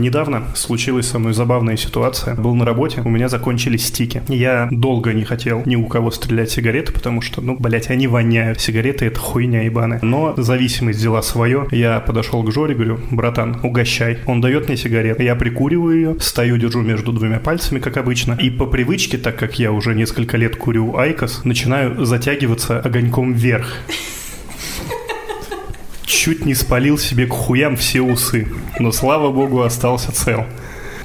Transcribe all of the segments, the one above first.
Недавно случилась со мной забавная ситуация. Был на работе, у меня закончились стики. Я долго не хотел ни у кого стрелять сигареты, потому что, ну, блядь, они воняют. Сигареты — это хуйня ебаная. Но зависимость взяла свое. Я подошел к Жоре, говорю, братан, угощай. Он дает мне сигарету. Я прикуриваю ее, стою, держу между двумя пальцами, как обычно. И по привычке, так как я уже несколько лет курю IQOS, начинаю затягиваться огоньком вверх чуть не спалил себе к хуям все усы, но слава богу остался цел.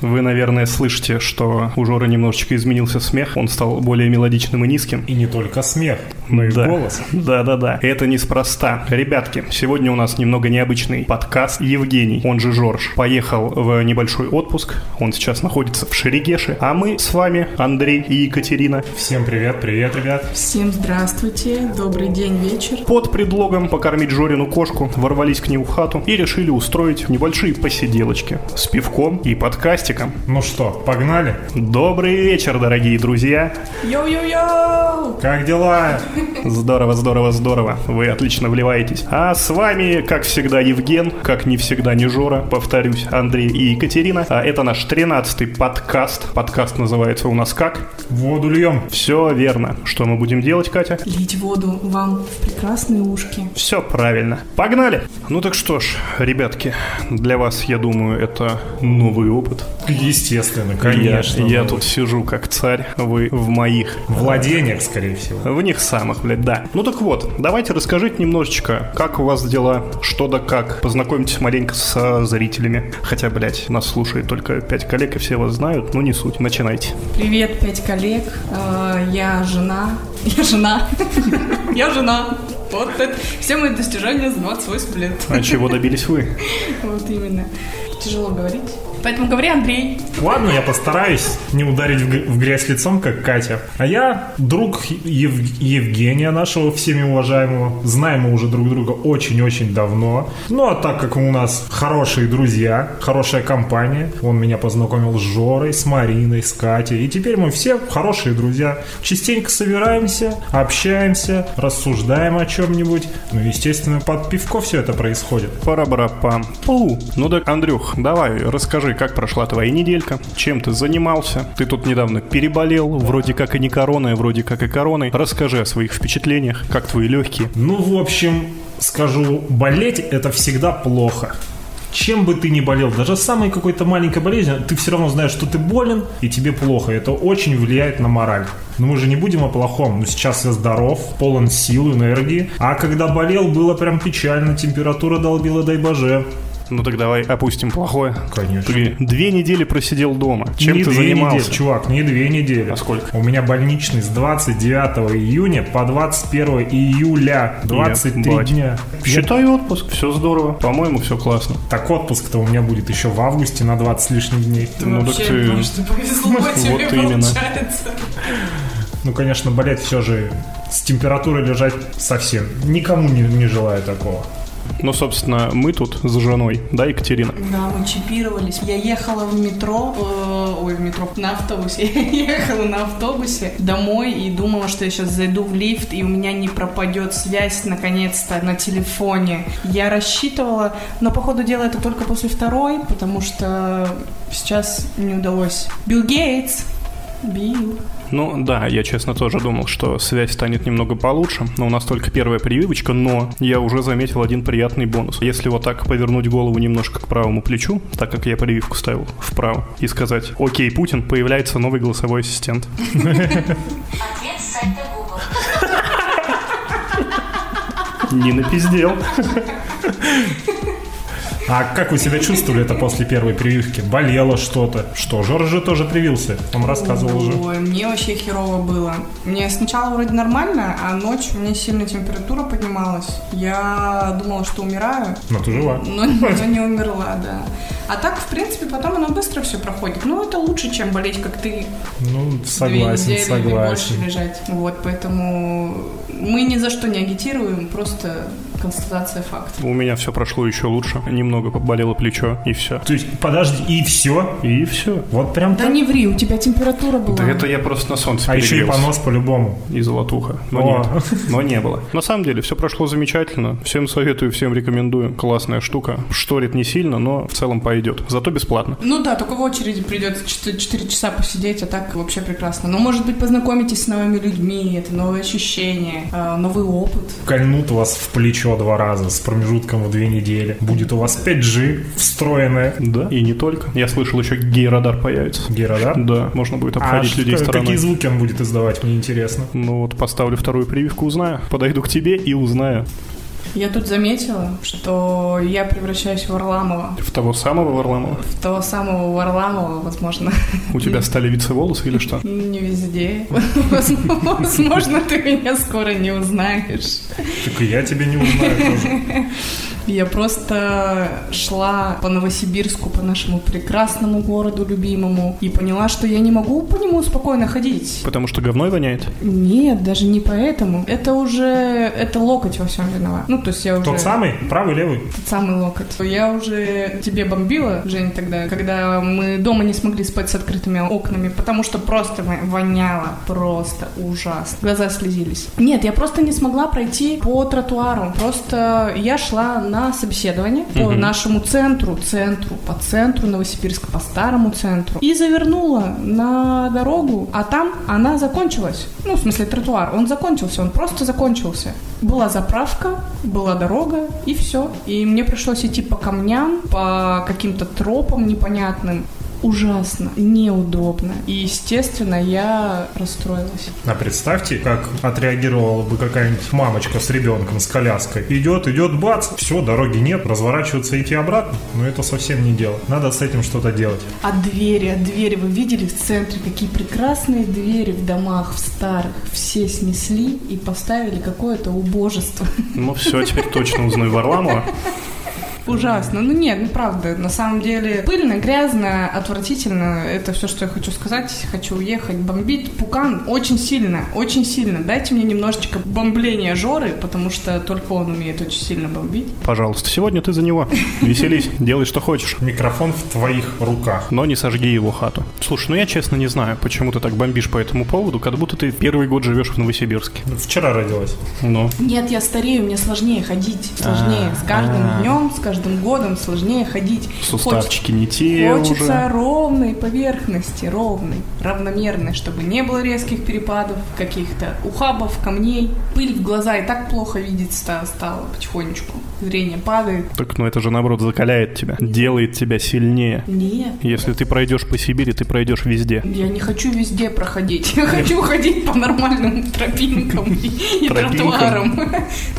Вы, наверное, слышите, что у Жоры немножечко изменился смех, он стал более мелодичным и низким. И не только смех, но и да. голос. Да-да-да, это неспроста. Ребятки, сегодня у нас немного необычный подкаст. Евгений, он же Жорж, поехал в небольшой отпуск, он сейчас находится в Шерегеше, а мы с вами, Андрей и Екатерина. Всем привет, привет, ребят. Всем здравствуйте, добрый день, вечер. Под предлогом покормить Жорину кошку ворвались к ней в хату и решили устроить небольшие посиделочки с пивком и подкастиком. Ну что, погнали? Добрый вечер, дорогие друзья. Йоу-йоу-йоу! Как дела? Здорово, здорово, здорово. Вы отлично вливаетесь. А с вами, как всегда, Евген, как не всегда не Жора, повторюсь, Андрей и Екатерина. А это наш 13-й подкаст. Подкаст называется у нас как? Воду льем. Все верно. Что мы будем делать, Катя? Лить воду вам в прекрасные ушки. Все правильно. Погнали! Ну так что ж, ребятки, для вас, я думаю, это новый опыт. Естественно, конечно. Я, я тут сижу как царь, вы в моих Владениях, скорее всего. В них самых, блядь, да. Ну так вот, давайте расскажите немножечко, как у вас дела, что да как. Познакомьтесь маленько со зрителями. Хотя, блядь, нас слушает только пять коллег, и все вас знают, ну не суть. Начинайте. Привет, пять коллег. Э, Я жена. Я жена. Я жена. Вот это. Все мои достижения за 28 лет. А чего добились вы? Вот именно. Тяжело говорить. Поэтому говори, Андрей. Ладно, я постараюсь не ударить в, грязь лицом, как Катя. А я друг Ев- Евгения, нашего всеми уважаемого. Знаем мы уже друг друга очень-очень давно. Ну, а так как у нас хорошие друзья, хорошая компания, он меня познакомил с Жорой, с Мариной, с Катей. И теперь мы все хорошие друзья. Частенько собираемся, общаемся, рассуждаем о чем-нибудь. Ну, естественно, под пивко все это происходит. Пара-бара-пам. Пу. Ну так, Андрюх, давай, расскажи, как прошла твоя неделька, чем ты занимался. Ты тут недавно переболел, вроде как и не короной, вроде как и короной. Расскажи о своих впечатлениях, как твои легкие. Ну, в общем, скажу, болеть это всегда плохо. Чем бы ты ни болел, даже самой какой-то маленькой болезнью, ты все равно знаешь, что ты болен, и тебе плохо. Это очень влияет на мораль. Но мы же не будем о плохом. Ну, сейчас я здоров, полон сил, энергии. А когда болел, было прям печально, температура долбила, дай боже. Ну так давай опустим плохое. Конечно. Ты две недели просидел дома. Чем не ты две занимался? недели, чувак, не две недели. А сколько? У меня больничный с 29 июня по 21 июля. 23 Ебать. дня. Я- Считай отпуск, все здорово. По-моему, все классно. Так отпуск-то у меня будет еще в августе на 20 с лишним дней. Ну, так ты- может, повезло тебе, Вот именно. получается. Ну, конечно, болеть все же с температурой лежать совсем. Никому не, не желаю такого. Ну, собственно, мы тут с женой, да, Екатерина? Да, мы чипировались. Я ехала в метро, э, ой, в метро, на автобусе. Я ехала на автобусе домой и думала, что я сейчас зайду в лифт, и у меня не пропадет связь, наконец-то, на телефоне. Я рассчитывала, но, по ходу дела, это только после второй, потому что сейчас не удалось. Билл Гейтс. Билл. Ну, да, я, честно, тоже думал, что связь станет немного получше, но у нас только первая прививочка, но я уже заметил один приятный бонус. Если вот так повернуть голову немножко к правому плечу, так как я прививку ставил вправо, и сказать «Окей, Путин», появляется новый голосовой ассистент. Ответ сайта Google. Не напиздел. А как вы себя чувствовали это после первой прививки? Болело что-то? Что, Жора же тоже привился? Он рассказывал уже. Ой, мне вообще херово было. Мне сначала вроде нормально, а ночью у меня сильно температура поднималась. Я думала, что умираю, Но ты жива. но, но не умерла, да. А так, в принципе, потом оно быстро все проходит. Ну, это лучше, чем болеть, как ты Ну, две согласен, недели или больше согласен. лежать. Вот, поэтому мы ни за что не агитируем, просто констатация факта. У меня все прошло еще лучше. Немного поболело плечо, и все. То есть, подожди, и все? И все. Вот прям Да так? не ври, у тебя температура была. Да это я просто на солнце А еще и понос по-любому. И золотуха. Но О. нет. Но не было. На самом деле, все прошло замечательно. Всем советую, всем рекомендую. Классная штука. Шторит не сильно, но в целом пойдет. Зато бесплатно. Ну да, только в очереди придется 4, часа посидеть, а так вообще прекрасно. Но, может быть, познакомитесь с новыми людьми, это новые ощущения, э, новый опыт. Кольнут вас в плечо два раза с промежутком в две недели. Будет у вас 5G встроенное. Да. И не только. Я слышал, еще гей-радар появится. Гейрадар? Да, можно будет А обходить что- людей стороной. какие звуки он будет издавать, мне интересно. Ну вот поставлю вторую прививку, узнаю. Подойду к тебе и узнаю. Я тут заметила, что я превращаюсь в Варламова. В того самого Варламова. В того самого Варламова, возможно, У тебя стали вице-волосы или что? не везде. Возможно, ты меня скоро не узнаешь. Так и я тебя не узнаю тоже. Я просто шла по Новосибирску, по нашему прекрасному городу любимому, и поняла, что я не могу по нему спокойно ходить. Потому что говной воняет? Нет, даже не поэтому. Это уже, это локоть во всем виноват. Ну, то есть я уже... Тот самый? Правый, левый? Тот самый локоть. Я уже тебе бомбила, Жень, тогда, когда мы дома не смогли спать с открытыми окнами, потому что просто во- воняло, просто ужасно. Глаза слезились. Нет, я просто не смогла пройти по тротуару. Просто я шла на собеседование по нашему центру, центру, по центру Новосибирска, по старому центру. И завернула на дорогу, а там она закончилась. Ну, в смысле тротуар. Он закончился, он просто закончился. Была заправка, была дорога, и все. И мне пришлось идти по камням, по каким-то тропам непонятным. Ужасно, неудобно. И, естественно, я расстроилась. А представьте, как отреагировала бы какая-нибудь мамочка с ребенком, с коляской. Идет, идет, бац, все, дороги нет, разворачиваться идти обратно. Но это совсем не дело. Надо с этим что-то делать. А двери, а двери, вы видели в центре, какие прекрасные двери в домах, в старых. Все снесли и поставили какое-то убожество. Ну все, теперь точно узнаю Варламова. Ужасно. Ну нет, ну правда, на самом деле пыльно, грязно, отвратительно. Это все, что я хочу сказать. Хочу уехать. Бомбить Пукан очень сильно, очень сильно. Дайте мне немножечко бомбления Жоры, потому что только он умеет очень сильно бомбить. Пожалуйста, сегодня ты за него. Веселись, делай, что хочешь. Микрофон в твоих руках. Но не сожги его хату. Слушай, ну я честно не знаю, почему ты так бомбишь по этому поводу, как будто ты первый год живешь в Новосибирске. Вчера родилась. Ну, Нет, я старею, мне сложнее ходить. Сложнее. С каждым днем, с каждым годом сложнее ходить. суставчики не те Хочется уже. ровной поверхности, ровной, равномерной, чтобы не было резких перепадов, каких-то ухабов, камней. Пыль в глаза и так плохо видеть ста- стало потихонечку. Зрение падает. Так, ну это же наоборот закаляет тебя, делает тебя сильнее. Нет, Если ты пройдешь по Сибири, ты пройдешь везде. я не хочу везде проходить. Я хочу ходить по нормальным тропинкам и, тротуарам.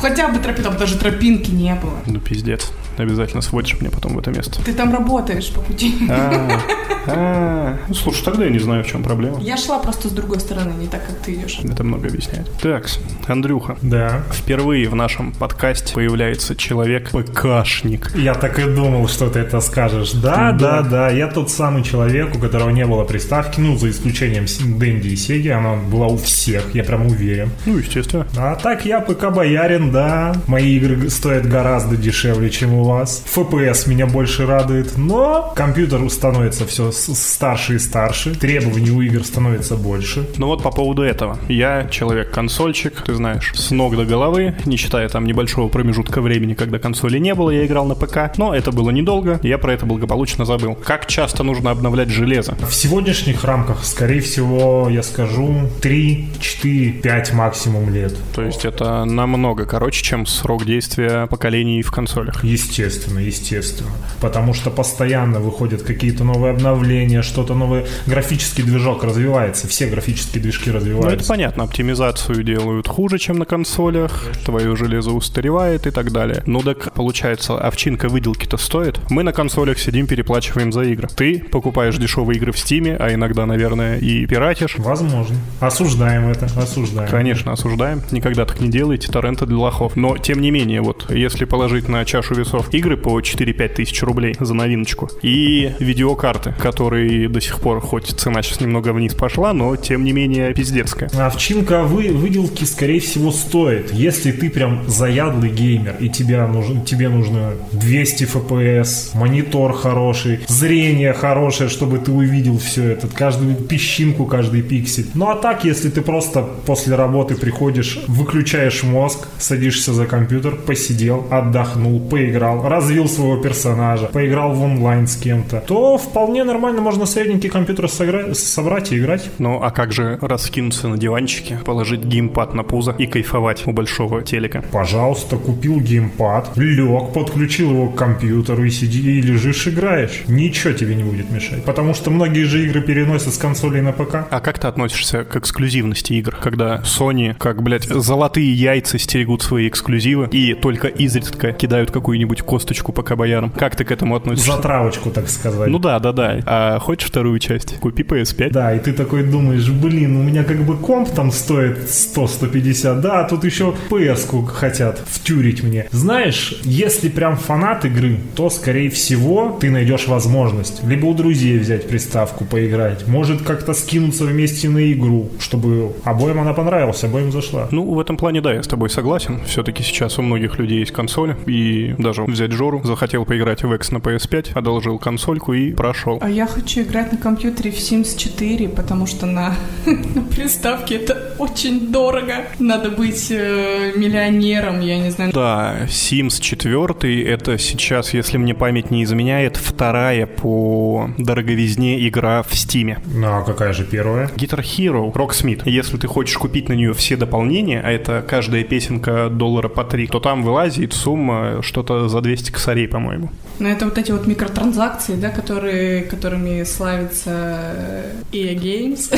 Хотя бы тропинкам, даже тропинки не было. Ну пиздец. Обязательно сводишь мне потом в это место. Ты там работаешь по пути. А, а. Ну, слушай, тогда я не знаю, в чем проблема. Я шла просто с другой стороны, не так, как ты идешь. Это много объясняет. Так, Андрюха. Да. Впервые в нашем подкасте появляется человек-ПКшник. Я так и думал, что ты это скажешь. Да, да, да, я тот самый человек, у которого не было приставки, ну, за исключением Дэнди и Сеги, она была у всех, я прям уверен. Ну, естественно. А так я ПК-боярин, да. Мои игры стоят гораздо дешевле, чем у вас. FPS меня больше радует, но компьютер становится все старше и старше. Требований у игр становится больше. Ну вот по поводу этого. Я человек-консольщик, ты знаешь, с ног до головы, не считая там небольшого промежутка времени, когда консоли не было, я играл на ПК, но это было недолго, я про это благополучно забыл. Как часто нужно обновлять железо? В сегодняшних рамках, скорее всего, я скажу 3, 4, 5 максимум лет. То есть это намного короче, чем срок действия поколений в консолях. Естественно, естественно. Потому что постоянно выходят какие-то новые обновления, что-то новое. Графический движок развивается, все графические движки Ну, это развиваются. понятно, оптимизацию делают хуже, чем на консолях, твое железо устаревает и так далее. Ну так, получается, овчинка выделки-то стоит. Мы на консолях сидим, переплачиваем за игры. Ты покупаешь дешевые игры в Стиме, а иногда, наверное, и пиратишь. Возможно. Осуждаем это, осуждаем. Конечно, осуждаем. Никогда так не делайте, торренты для лохов. Но, тем не менее, вот, если положить на чашу весов игры по 4-5 тысяч рублей за новиночку. И видеокарты, которые до сих пор, хоть цена сейчас немного вниз пошла, но тем не менее пиздецкая. Овчинка вы, выделки, скорее всего, стоит. Если ты прям заядлый геймер, и тебя нужен, тебе нужно 200 FPS, монитор хороший, зрение хорошее, чтобы ты увидел все это, каждую песчинку, каждый пиксель. Ну а так, если ты просто после работы приходишь, выключаешь мозг, садишься за компьютер, посидел, отдохнул, поиграл, развил своего персонажа, поиграл в онлайн с кем-то, то вполне нормально можно средненький компьютер сыгра- собрать и играть. Ну а как же раскинуться на диванчике, положить геймпад на пузо и кайфовать у большого телека? Пожалуйста, купил геймпад, лег, подключил его к компьютеру и сиди и лежишь, играешь. Ничего тебе не будет мешать. Потому что многие же игры переносят с консолей на ПК. А как ты относишься к эксклюзивности игр, когда Sony, как, блядь, золотые яйца стерегут свои эксклюзивы и только изредка кидают какую-нибудь косточку пока боярам? Как ты к этому относишься? Затравочку, так сказать. Ну да, да, да. А хочешь вторую часть? Купи PS5. Да, и ты такой думаешь, блин, у меня как бы комп там стоит 100-150, да, а тут еще PS-ку хотят втюрить мне. Знаешь, если прям фанат игры, то, скорее всего, ты найдешь возможность. Либо у друзей взять приставку, поиграть. Может как-то скинуться вместе на игру, чтобы обоим она понравилась, обоим зашла. Ну, в этом плане, да, я с тобой согласен. Все-таки сейчас у многих людей есть консоль, и даже взять Жору, захотел поиграть в X на PS5, одолжил консольку и прошел. А я хочу играть на компьютере в Sims 4, потому что на, на приставке это очень дорого. Надо быть э, миллионером, я не знаю. Да, Sims 4 это сейчас, если мне память не изменяет, вторая по дороговизне игра в Стиме. Ну, а какая же первая? Guitar Hero, Rocksmith. Если ты хочешь купить на нее все дополнения, а это каждая песенка доллара по 3, то там вылазит сумма что-то за 200 косарей, по-моему. Но это вот эти вот микротранзакции, да, которые, которыми славится EA Games.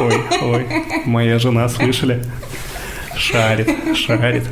Ой, ой, моя жена, слышали? Шарит, шарит.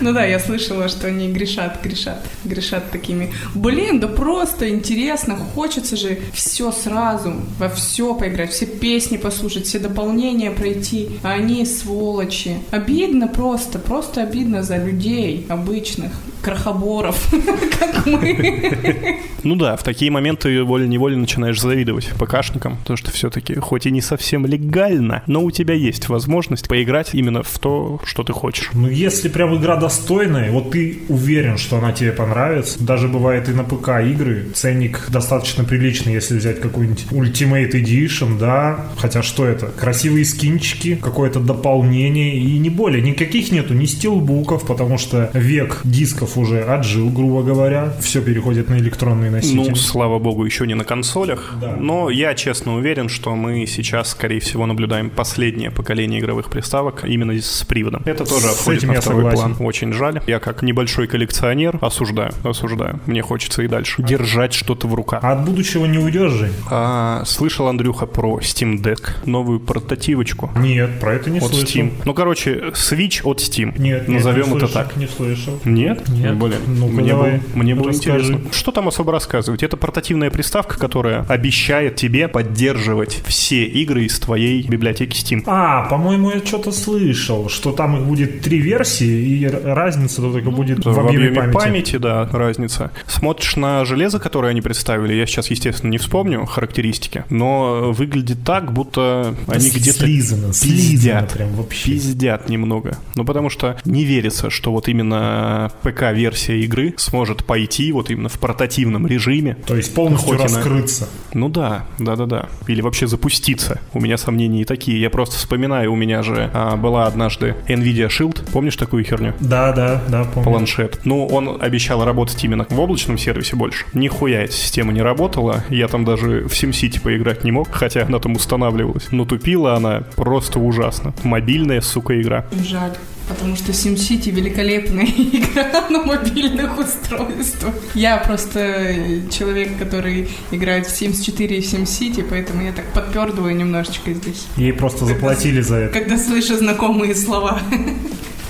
Ну да, я слышала, что они грешат, грешат, грешат такими. Блин, да просто интересно, хочется же все сразу, во все поиграть, все песни послушать, все дополнения пройти. А они сволочи. Обидно просто, просто обидно за людей обычных, крохоборов, как мы. Ну да, в такие моменты волей-неволей начинаешь завидовать ПКшникам, потому что все-таки, хоть и не совсем легально, но у тебя есть возможность поиграть именно в то, что ты хочешь. Ну, если прям игра достойная, вот ты уверен, что она тебе понравится. Даже бывает и на ПК игры. Ценник достаточно приличный, если взять какой-нибудь Ultimate Edition, да. Хотя что это? Красивые скинчики, какое-то дополнение и не более. Никаких нету, ни стилбуков, потому что век дисков уже отжил, грубо говоря. Все переходит на электронные носители. Ну, слава богу, еще не на консолях. Да. Но я честно уверен, что мы сейчас, скорее всего, наблюдаем последнее поколение игровых приставок именно с приводом. Это тоже С отходит этим на я второй согласен. план. Очень жаль. Я как небольшой коллекционер осуждаю, осуждаю. Мне хочется и дальше держать что-то в руках. А от будущего не уйдешь, Жень? А, слышал, Андрюха, про Steam Deck, новую портативочку Нет, про это не от слышал. Steam. Ну, короче, Switch от Steam. Нет, нет, Назовем не это слышал, так. Не слышал. Нет? Нет. Блин, Ну-ка, мне, давай, было, мне было расскажи. интересно. Что там особо рассказывать? Это портативная приставка, которая обещает тебе поддерживать все игры из твоей библиотеки Steam. А, по-моему, я что-то слышал, что там их будет три версии, и разница только будет в, В объеме объеме памяти. памяти, да, разница. Смотришь на железо, которое они представили, я сейчас, естественно, не вспомню характеристики, но выглядит так, будто они где-то слизано, слизано пиздят. прям вообще. Пиздят немного. Ну, потому что не верится, что вот именно ПК-версия игры сможет пойти вот именно в портативном режиме. То есть полностью Хоть и на- раскрыться. Ну да, да-да-да. Или вообще запуститься. У меня сомнения и такие. Я просто вспоминаю, у меня же а, была однажды Nvidia Shield. Помнишь такую херню? Да, да, да, помню. планшет. Ну, он обещал работать именно в облачном сервисе больше. Нихуя эта система не работала. Я там даже в SimCity поиграть не мог, хотя она там устанавливалась. Но тупила она просто ужасно. Мобильная, сука, игра. Жаль. Потому что SimCity великолепная игра на мобильных устройствах. Я просто человек, который играет в Sims 4 и в SimCity, поэтому я так подпердываю немножечко здесь. Ей просто заплатили за это. Когда слышу знакомые слова.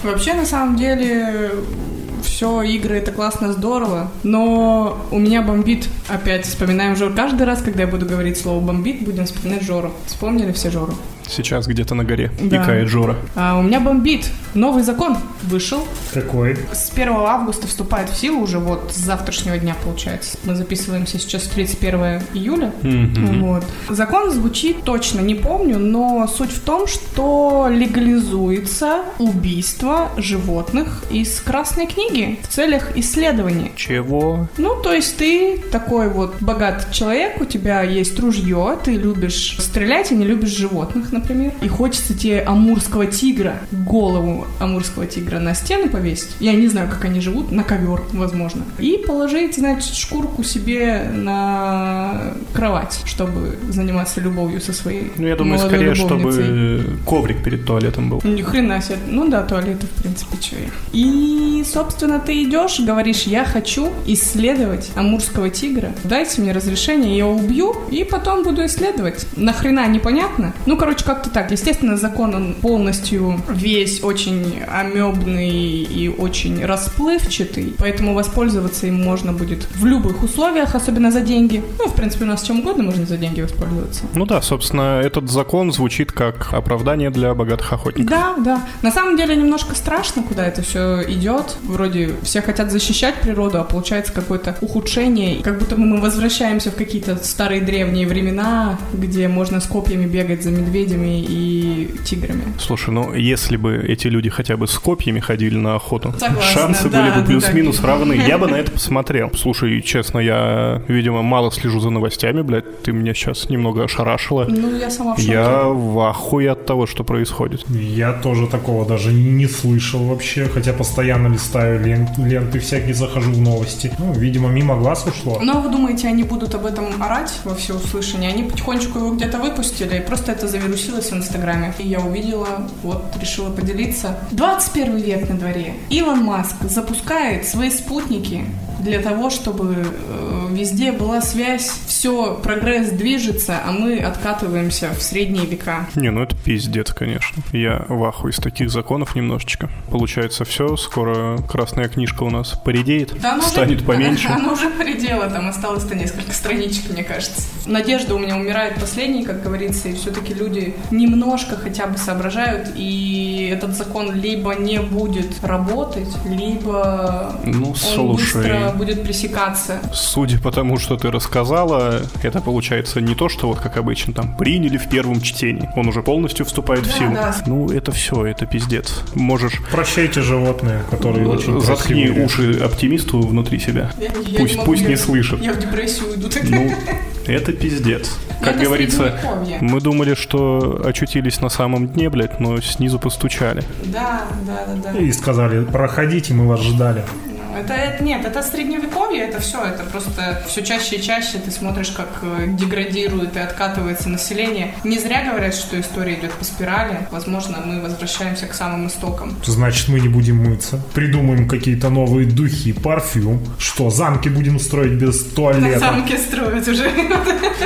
Вообще, на самом деле, все, игры это классно, здорово, но у меня бомбит, опять вспоминаем Жору. Каждый раз, когда я буду говорить слово бомбит, будем вспоминать Жору. Вспомнили все Жору? Сейчас где-то на горе. Да. Икает Жора. А у меня бомбит. Новый закон вышел. Какой? С 1 августа вступает в силу уже вот с завтрашнего дня, получается. Мы записываемся сейчас 31 июля. Мгм. Вот. Закон звучит точно, не помню, но суть в том, что легализуется убийство животных из Красной книги в целях исследований. Чего? Ну, то есть ты такой вот богатый человек, у тебя есть ружье, ты любишь стрелять и не любишь животных, например. И хочется тебе амурского тигра, голову амурского тигра на стену повесить. Я не знаю, как они живут, на ковер, возможно. И положить, значит, шкурку себе на кровать, чтобы заниматься любовью со своей Ну, я думаю, скорее, любовницей. чтобы коврик перед туалетом был. Ни хрена себе. Ну да, туалеты, в принципе, что я. И, собственно, ты идешь, говоришь, я хочу исследовать амурского тигра. Дайте мне разрешение, я его убью, и потом буду исследовать. Нахрена, непонятно? Ну, короче, как-то так. Естественно, закон, он полностью весь очень амебный и очень расплывчатый, поэтому воспользоваться им можно будет в любых условиях, особенно за деньги. Ну, в принципе, у нас чем угодно можно за деньги воспользоваться. Ну да, собственно, этот закон звучит как оправдание для богатых охотников. Да, да. На самом деле немножко страшно, куда это все идет. Вроде все хотят защищать природу, а получается какое-то ухудшение. Как будто мы возвращаемся в какие-то старые древние времена, где можно с копьями бегать за медведями и тиграми. Слушай, ну если бы эти люди хотя бы с копьями ходили на охоту, Согласна, шансы да, были бы плюс-минус да. равны. Я бы на это посмотрел. Слушай, честно, я, видимо, мало слежу за новостями, блядь. Ты меня сейчас немного ошарашила. Ну, я сама в шоке. Я в ахуе от того, что происходит. Я тоже такого даже не слышал вообще, хотя постоянно листаю лен- ленты всякие, захожу в новости. Ну, видимо, мимо глаз ушло. Но Ну, вы думаете, они будут об этом орать во всеуслышание? Они потихонечку его где-то выпустили, и просто это завирусилось в Инстаграме. И я увидела, вот, решила поделиться. 21 век на дворе. Илон Маск запускает свои спутники для того, чтобы э, везде была связь, все, прогресс движется, а мы откатываемся в средние века. Не, ну это пиздец, конечно. Я в ахуе из таких законов немножечко. Получается все, скоро красная книжка у нас поредеет, Да она станет уже, поменьше. Она уже поредела, там осталось-то несколько страничек, мне кажется. Надежда у меня умирает последней, как говорится, и все-таки люди немножко хотя бы соображают, и этот закон либо не будет работать, либо Ну, он слушай. быстро будет пресекаться. Судя по тому, что ты рассказала, это получается не то, что вот как обычно там приняли в первом чтении. Он уже полностью вступает в Да, силу. да. Ну, это все, это пиздец. Можешь Прощайте животные, которые очень заткни красивые. уши оптимисту внутри себя. Я- я Пусть- могу, пусть не я- слышит. Я в депрессию уйду. Ну, это пиздец. Как Это говорится, мы думали, что очутились на самом дне, блядь, но снизу постучали. Да, да, да, да. И сказали, проходите, мы вас ждали. Это, это нет, это средневековье, это все, это просто все чаще и чаще ты смотришь, как э, деградирует и откатывается население. Не зря говорят, что история идет по спирали. Возможно, мы возвращаемся к самым истокам. Значит, мы не будем мыться. Придумаем какие-то новые духи, парфюм. Что, замки будем строить без туалета? замке строят уже.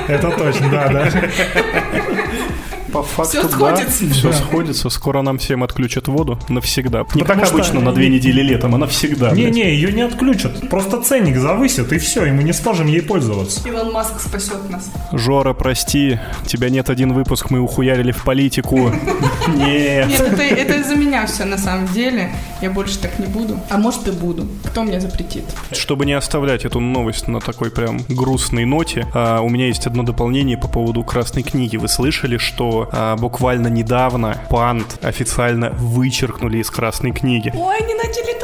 Это точно, да, да. По факту, да, сходится. все Да. сходится. Скоро нам всем отключат воду навсегда. Не Потому как что- обычно на две недели летом, а навсегда. Не-не, ее не отключат. Просто ценник завысят, и все, и мы не сможем ей пользоваться. Илон Маск спасет нас. Жора, прости, тебя нет один выпуск, мы ухуярили в политику. Нет. Нет, это, это из-за меня все на самом деле. Я больше так не буду. А может и буду. Кто мне запретит? Чтобы не оставлять эту новость на такой прям грустной ноте, а, у меня есть одно дополнение по поводу Красной книги. Вы слышали, что а, буквально недавно панд официально вычеркнули из Красной книги? Ой, они начали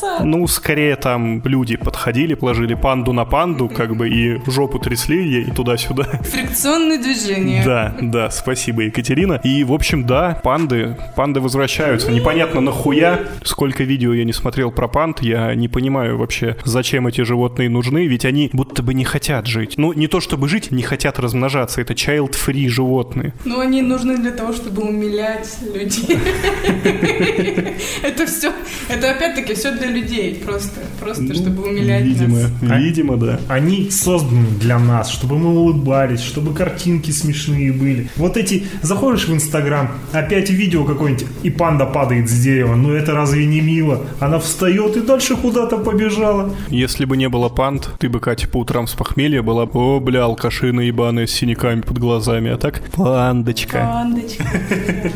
трахаться! Ну, скорее там люди подходили, положили панду на панду, как бы, и жопу трясли ей туда-сюда. Фрикционные движения. Да, да, спасибо, Екатерина. И, в общем, да, панды, панды возвращаются. Непонятно нахуя, сколько видео я не смотрел про панд, я не понимаю вообще, зачем эти животные нужны, ведь они будто бы не хотят жить. Ну, не то чтобы жить, не хотят размножаться, это child-free животные. Но они нужны для того, чтобы умилять людей. Это все, это опять-таки все для для людей, просто, просто, чтобы умилять Ну, Видимо, нас. А- видимо, да. Они созданы для нас, чтобы мы улыбались, чтобы картинки смешные были. Вот эти, заходишь в Инстаграм, опять видео какое-нибудь, и панда падает с дерева. Ну это разве не мило? Она встает и дальше куда-то побежала. Если бы не было пант, ты бы, Катя, по утрам с похмелья была бы, о, бля, алкашина ебаная с синяками под глазами, а так пандочка. Пандочка.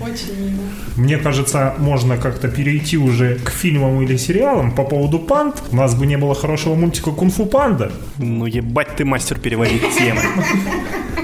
Очень мило. Мне кажется, можно как-то перейти уже к фильмам или сериалам по поводу панд. У нас бы не было хорошего мультика «Кунг-фу панда». Ну ебать ты мастер переводить темы.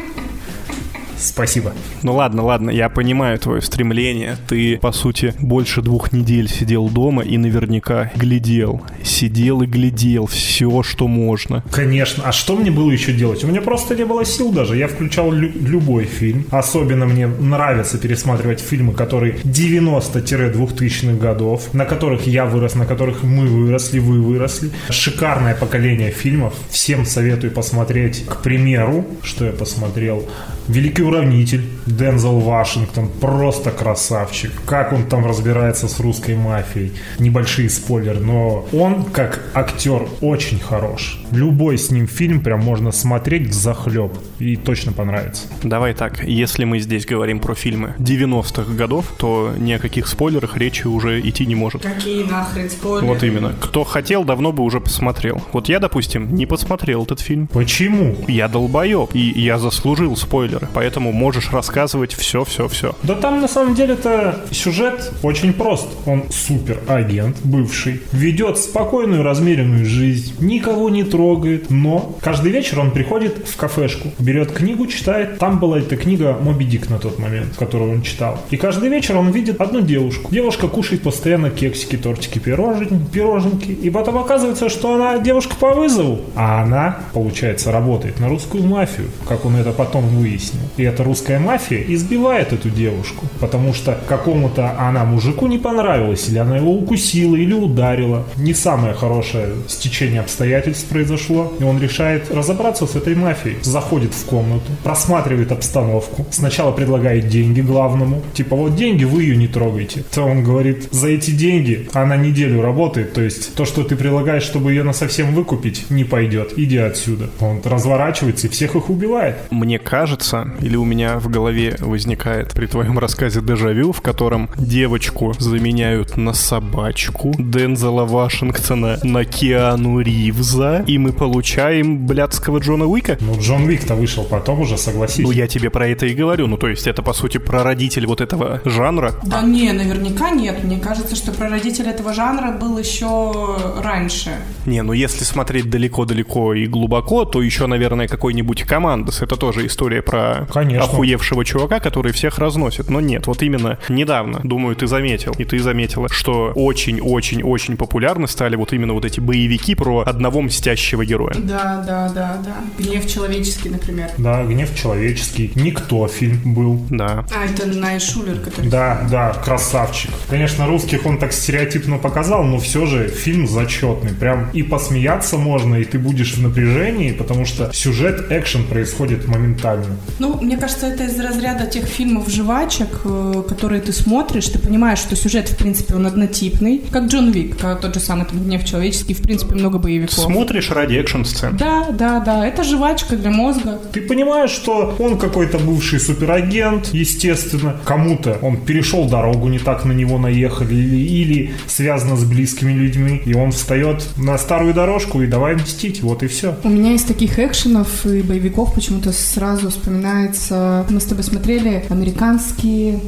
Спасибо. Ну ладно, ладно, я понимаю твое стремление. Ты, по сути, больше двух недель сидел дома и наверняка глядел. Сидел и глядел все, что можно. Конечно. А что мне было еще делать? У меня просто не было сил даже. Я включал лю- любой фильм. Особенно мне нравится пересматривать фильмы, которые 90-2000-х годов, на которых я вырос, на которых мы выросли, вы выросли. Шикарное поколение фильмов. Всем советую посмотреть. К примеру, что я посмотрел. Великий уравнитель Дензел Вашингтон. Просто красавчик. Как он там разбирается с русской мафией. Небольшие спойлеры, но он как актер очень хорош. Любой с ним фильм прям можно смотреть в захлеб и точно понравится. Давай так, если мы здесь говорим про фильмы 90-х годов, то ни о каких спойлерах речи уже идти не может. Какие нахрен спойлеры? Вот именно. Кто хотел, давно бы уже посмотрел. Вот я, допустим, не посмотрел этот фильм. Почему? Я долбоеб, и я заслужил спойлеры, поэтому можешь рассказывать все-все-все. Да там на самом деле-то сюжет очень прост. Он супер агент, бывший, ведет спокойную, размеренную жизнь, никого не трогает, но каждый вечер он приходит в кафешку, берет книгу, читает. Там была эта книга «Моби Дик» на тот момент, которую он читал. И каждый вечер он видит одну девушку. Девушка кушает постоянно кексики, тортики, пирожен- пироженки. И потом оказывается, что она девушка по вызову. А она, получается, работает на русскую мафию, как он это потом выяснил. И эта русская мафия избивает эту девушку, потому что какому-то она мужику не понравилась, или она его укусила, или ударила. Не самое хорошее стечение обстоятельств произошло, и он решает разобраться с этой мафией. Заходит в комнату, просматривает обстановку. Сначала предлагает деньги главному, типа вот деньги, вы ее не трогайте. То он говорит, за эти деньги она неделю работает, то есть то, что ты предлагаешь, чтобы ее на совсем выкупить, не пойдет, иди отсюда. Он разворачивается и всех их убивает. Мне кажется, или у меня в голове возникает при твоем рассказе дежавю, в котором девочку заменяют на собачку Дензела Вашингтона на Киану Ривза, и мы получаем блядского Джона Уика? Ну, Джон Вик-то вышел потом уже, согласись. Ну, я тебе про это и говорю. Ну, то есть, это, по сути, прародитель вот этого жанра. Да не, наверняка нет. Мне кажется, что прародитель этого жанра был еще раньше. Не, ну, если смотреть далеко-далеко и глубоко, то еще, наверное, какой-нибудь Командос. Это тоже история про Конечно. охуевшего чувака, который всех разносит. Но нет, вот именно недавно, думаю, ты заметил, и ты заметила, что очень-очень-очень популярны стали вот именно вот эти боевики про одного мстящего героя. Да, да, да, да. Гнев человеческий, например. Да, гнев человеческий. Никто фильм был. Да. А, это Най Шулер, который... Да, да, красавчик. Конечно, русских он так стереотипно показал, но все же фильм зачетный. Прям и посмеяться можно, и ты будешь в напряжении, потому что сюжет, экшен происходит моментально. Ну, мне кажется, это из разряда тех фильмов жвачек, э, которые ты смотришь, ты понимаешь, что сюжет, в принципе, он однотипный, как Джон Вик, как тот же самый там, «Гнев человеческий», в принципе, много боевиков. Смотришь ради экшн-сцен. Да, да, да, это жвачка для мозга. Ты понимаешь, что он какой-то бывший суперагент, естественно. Кому-то он перешел дорогу, не так на него наехали, или, или связано с близкими людьми, и он встает на старую дорожку и давай мстить, вот и все. У меня из таких экшенов и боевиков почему-то сразу вспоминается... Мы с тобой смотрели американские...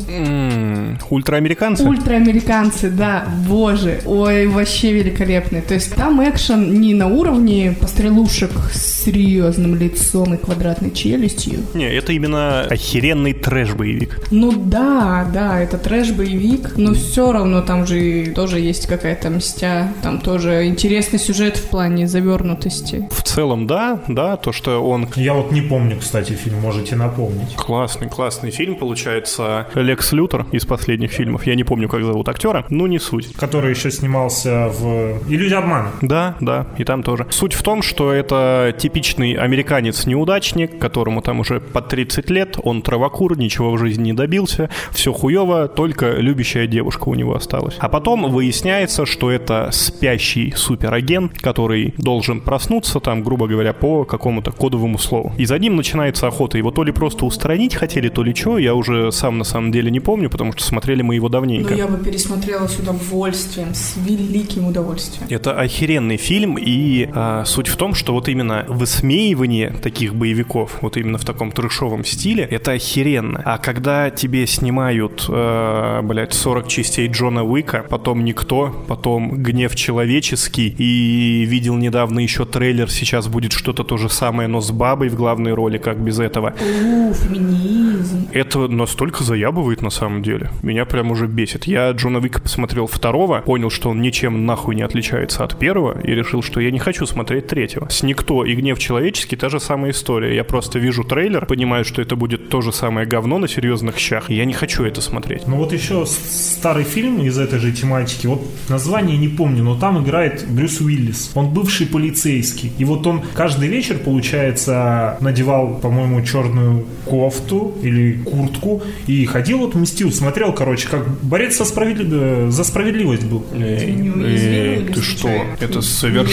Ультраамериканцы? Ультраамериканцы, да, боже. Ой, вообще великолепные. То есть там экшен не на уровне пострелушек с серьезным лицом и квадратной челюстью. Не, это именно охеренный трэш-боевик. Ну да, да, это трэш-боевик, но все равно там же тоже есть какая-то мстя, там тоже интересный сюжет в плане завернутости. В целом, да, да, то, что он Я вот не помню, кстати, фильм, можете напомнить. Классный, классный фильм получается. Лекс Лютер из последних фильмов. Я не помню, как зовут актера, но не суть. Который еще снимался в «Иллюзия обмана». Да, да, и там тоже. Суть в том, что это типичный американец-неудачник, которому там уже по 30 лет, он травокур, ничего в жизни не добился, все хуево, только любящая девушка у него осталась. А потом выясняется, что это спящий суперагент, который должен проснуться там, грубо говоря, по какому-то кодовому слову. И за ним начинается охота. Его то ли просто устранить хотели, то ли что, я уже сам на самом деле не помню, потому что смотрели мы его Но давненько. Ну, я бы пересмотрела с удовольствием, с великим удовольствием. Это охеренный фильм, и а, суть в том, что вот именно высмеивание таких боевиков, вот именно в таком трешовом стиле, это охеренно. А когда тебе снимают, э, блядь, 40 частей Джона Уика, потом никто, потом гнев человеческий, и видел недавно еще трейлер, сейчас будет что-то то же самое, но с бабой в главной роли, как без этого. У, феминизм. Это настолько заябывает на самом деле. Меня прям уже бесит. Я Джона Уика посмотрел второго, понял, что он ничем нахуй не отличается от первого, и решил, что я не хочу смотреть третьего. С Никто и Гнев Человеческий та же самая история. Я просто вижу трейлер, понимаю, что это будет то же самое говно на серьезных щах, и я не хочу это смотреть. Ну вот еще старый фильм из этой же тематики, вот название не помню, но там играет Брюс Уиллис. Он бывший полицейский. И вот он каждый вечер, получается, надевал, по-моему, черную кофту или куртку и ходил вот мстил, смотрел, короче, как борец со справедли- э, за справедливость был. Эй, неуязвимый или ты что? Это совершенно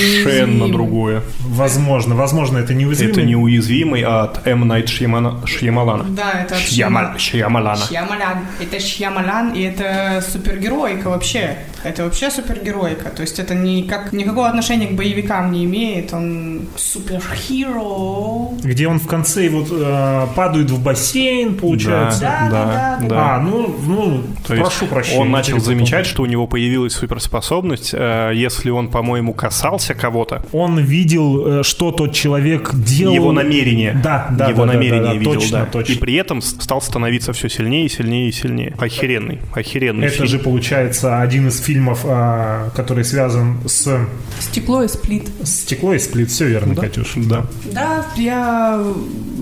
Неуязвимый. другое. Возможно, возможно, это неуязвимый. Это неуязвимый от М. Найт Шьямана- Шьямалана. Да, это от Шьяма- Шьямалана. Шьямалян. Это Шьямалян, и это супергероика вообще. Это вообще супергероика. То есть это никак, никакого отношения к боевикам не имеет. Он супергеро. Где он в конце вот э, падает в бассейн, получается. Да, да, да, да. А, ну, ну, То есть прошу прощения. Он начал замечать, что у него появилась суперспособность. э, Если он, по-моему, касался кого-то, Он видел, э, что тот человек делал. его намерение. Да, да, его да, да, намерение да, да, видел, точно, да. точно. И при этом стал становиться все сильнее, сильнее и сильнее. Охеренный, охеренный Это фильм. же получается один из фильмов, а, который связан с Стекло и сплит. стекло и сплит. Все верно, Да. Катюш. Да. Да, я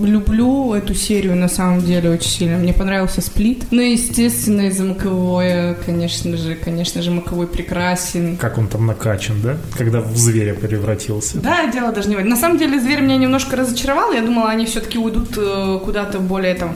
люблю эту серию на самом деле очень сильно. Мне понравился сплит. Ну, естественно, из-за Маковое, конечно же, конечно же, Маковой прекрасен. Как он там накачан, да? Когда в зверя превратился. Да, дело даже не в. На самом деле, зверь меня немножко разочаровал. Я думала, они все-таки уйдут э, куда-то более там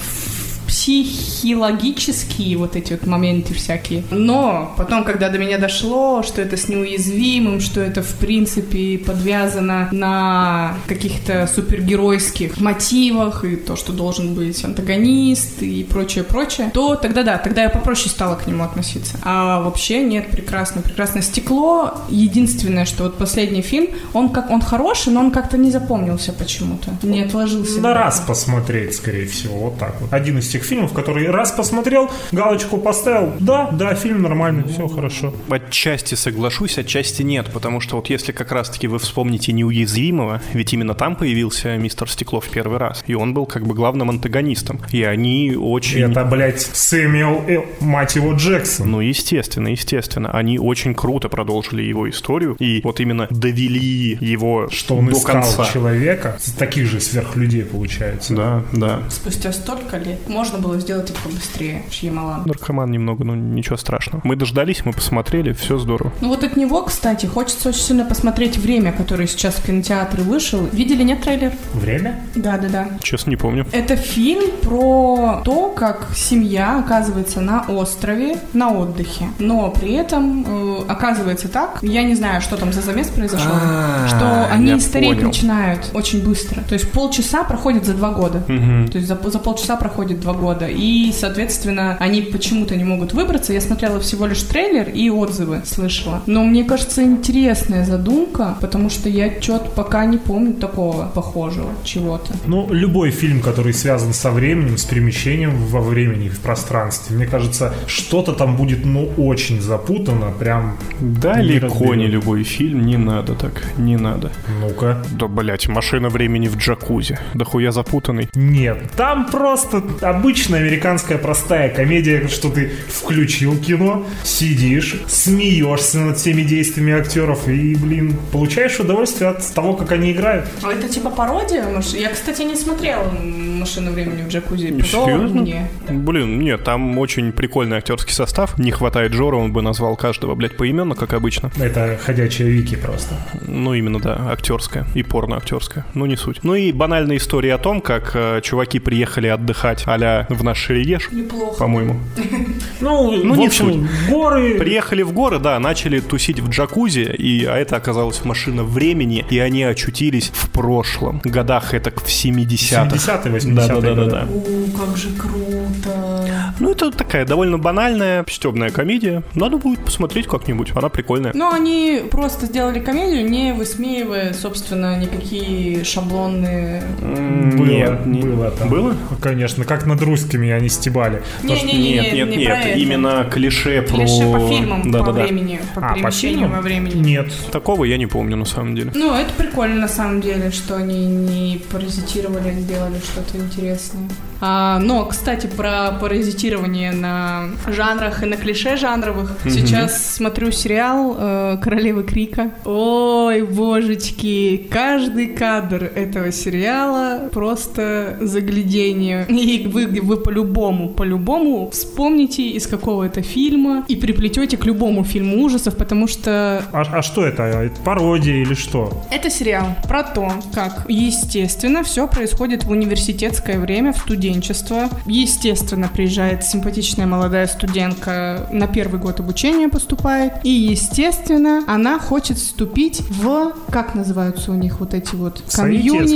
психологические вот эти вот моменты всякие. Но потом, когда до меня дошло, что это с неуязвимым, что это в принципе подвязано на каких-то супергеройских мотивах и то, что должен быть антагонист и прочее, прочее, то тогда да, тогда я попроще стала к нему относиться. А вообще нет, прекрасно, прекрасно. Стекло, единственное, что вот последний фильм, он как он хороший, но он как-то не запомнился почему-то. Не отложился. На раз посмотреть, скорее всего, вот так вот. Один из тех фильмов, который раз посмотрел, галочку поставил, да, да, фильм нормальный, все хорошо. Отчасти соглашусь, отчасти нет, потому что вот если как раз-таки вы вспомните неуязвимого, ведь именно там появился мистер Стекло в первый раз, и он был как бы главным антагонистом, и они очень... Это, блядь, Сэмюэл, Л. мать его, Джексон. Ну, естественно, естественно. Они очень круто продолжили его историю и вот именно довели его Что он до искал конца. человека, таких же сверхлюдей, получается. Да, да. Спустя столько лет можно было сделать это побыстрее, Шьямалан. Наркоман немного, ну ничего страшного. Мы дождались, мы посмотрели, все здорово. Ну вот от него, кстати, хочется очень сильно посмотреть «Время», которое сейчас в кинотеатре вышел. Видели, нет трейлер? Время? Да-да-да. Честно, не помню. Это фильм про то, как семья оказывается на острове на отдыхе. Но при этом э, оказывается так, я не знаю, что там за замес произошел, А, что они стареть понял. начинают очень быстро. То есть полчаса проходит за два года. Мгм. То есть за, за полчаса проходит два года. И, соответственно, они почему-то не могут выбраться. Я смотрела всего лишь трейлер и отзывы слышала. Но мне кажется, интересная задумка, потому что я что-то пока не помню такого похожего чего-то. Ну, любой фильм, который связан со временем, с перемещением во времени и в пространстве, мне кажется, что-то там будет, ну, очень запутано, прям... Далеко разберем. не любой фильм, не надо так, не надо. Ну-ка. Да, блять, машина времени в джакузи. Да хуя запутанный. Нет, там просто обычная американская простая комедия, что ты включил кино, сидишь, смеешься над всеми действиями актеров и, блин, получаешь удовольствие от того, как они играют. А это типа пародия? Я, кстати, не смотрела «Машину времени в джакузи». Потом Серьезно? мне. Блин, нет, там очень прикольный актерский состав. Не хватает Жора, он бы назвал каждого, блядь, поименно, как обычно. Это ходячая вики просто. Ну, именно, да, актерская и порно-актерская. Ну, не суть. Ну и банальная история о том, как э, чуваки приехали отдыхать а в наш Шерегеш, Неплохо. по-моему. Ну, Ну, в не общем, горы... Приехали в горы, да, начали тусить в джакузи, и, а это оказалась машина времени, и они очутились в прошлом. Годах это в 70-х. 70-е, 80-е Да, да, да, да, да. У, как же круто. Ну, это такая довольно банальная, стебная комедия. Надо будет посмотреть как-нибудь, она прикольная. Но они просто сделали комедию, не высмеивая, собственно, никакие шаблонные... Было, Нет, не- было там. Было? Конечно, как над русскими они стебали. Не-не-не, Нет, нет, не нет, про это. именно клише про... Клише по фильмам, да, по да, да. времени, по А, по перемещению во времени. Нет. Такого я не помню, на самом деле. Ну, это прикольно на самом деле, что они не паразитировали, а сделали что-то интересное. А, но, кстати, про паразитирование на жанрах и на клише жанровых. Сейчас смотрю сериал э, «Королевы Крика». Ой, божечки, каждый кадр этого сериала просто заглядение. И вы, вы по-любому, по-любому вспомните из какого это фильма и приплетете к любому фильму ужасов, потому что А, а что это? Это пародия или что? это сериал про то, как, естественно, все происходит в университетское время, в студенчество. Естественно, приезжает симпатичная молодая студентка на первый год обучения поступает. И, естественно, она хочет вступить в, как называются у них вот эти вот,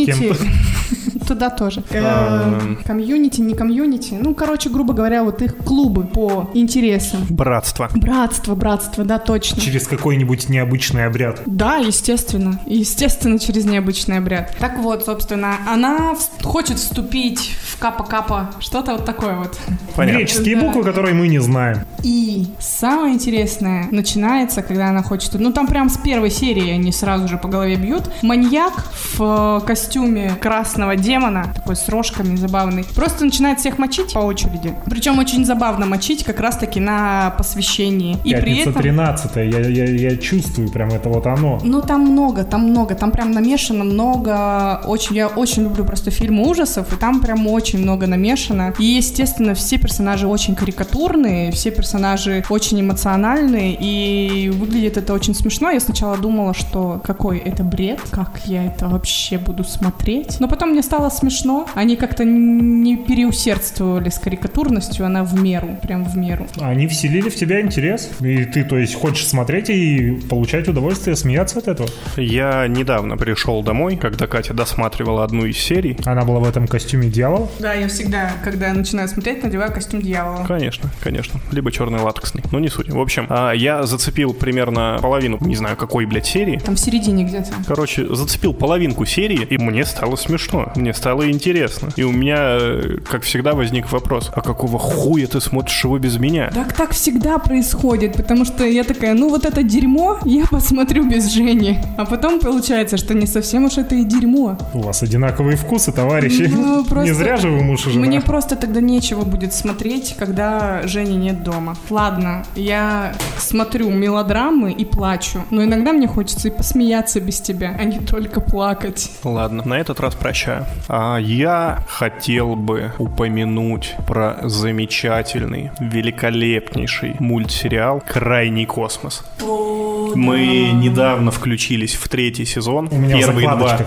кем-то. Туда тоже. Э, Комьюнити, не комьюнити. Ну, короче, грубо говоря, вот их клубы по интересам. Братство. Братство, братство, да, точно. Через какой-нибудь необычный обряд. Да, естественно. Естественно, через необычный обряд. Так вот, собственно, она хочет вступить в капа-капа. Что-то вот такое вот. Понятно. Греческие Да. буквы, которые мы не знаем. И самое интересное начинается, когда она хочет... Ну, там прям с первой серии они сразу же по голове бьют. Маньяк в э, костюме красного демона, такой с рожками забавный, просто начинает всех мочить по очереди. Причем очень забавно мочить как раз-таки на посвящении. И при Пятница этом... 13 я, я, я чувствую прям это вот оно. Ну, там много, там много, там прям намешано много, очень, я очень люблю просто фильмы ужасов, и там прям очень много намешано. И, естественно, все персонажи очень карикатурные, все персонажи очень эмоциональные, и выглядит это очень смешно. Я сначала думала, что какой это бред, как я это вообще буду смотреть. Но потом мне стало смешно, они как-то не переусердствовали с карикатурностью, она в меру, прям в меру. Они вселили в тебя интерес. И ты, то есть, хочешь смотреть и получать удовольствие, смеяться от этого. Я недавно пришел домой, когда Катя досматривала одну из серий. Она была в этом костюме дьявола. Да, я всегда, когда начинаю смотреть, надеваю костюм дьявола. Конечно, конечно. Либо черный латексный. Но не суть. В общем, а, я зацепил примерно половину, не знаю, какой, блядь, серии. Там в середине где-то. Короче, зацепил половинку серии, и мне стало смешно, мне стало интересно. И у меня, э, как всегда, возник вопрос, а какого хуя ты смотришь его без меня? Так так всегда происходит, потому что я такая, ну вот это дерьмо, я посмотрю без Жени. А потом получается, что не совсем уж это и дерьмо. У вас одинаковые вкусы, товарищи. Ну, просто- Не зря же вы муж и жена. Мне просто тогда нечего будет смотреть, когда Жени нет дома. Ладно, я смотрю мелодрамы и плачу, но иногда мне хочется и посмеяться без тебя, а не только плакать. Ладно, на этот раз прощаю. А я хотел бы упомянуть про замечательный, великолепнейший мультсериал «Крайний космос». Мы недавно включились в третий сезон. У меня Первые два,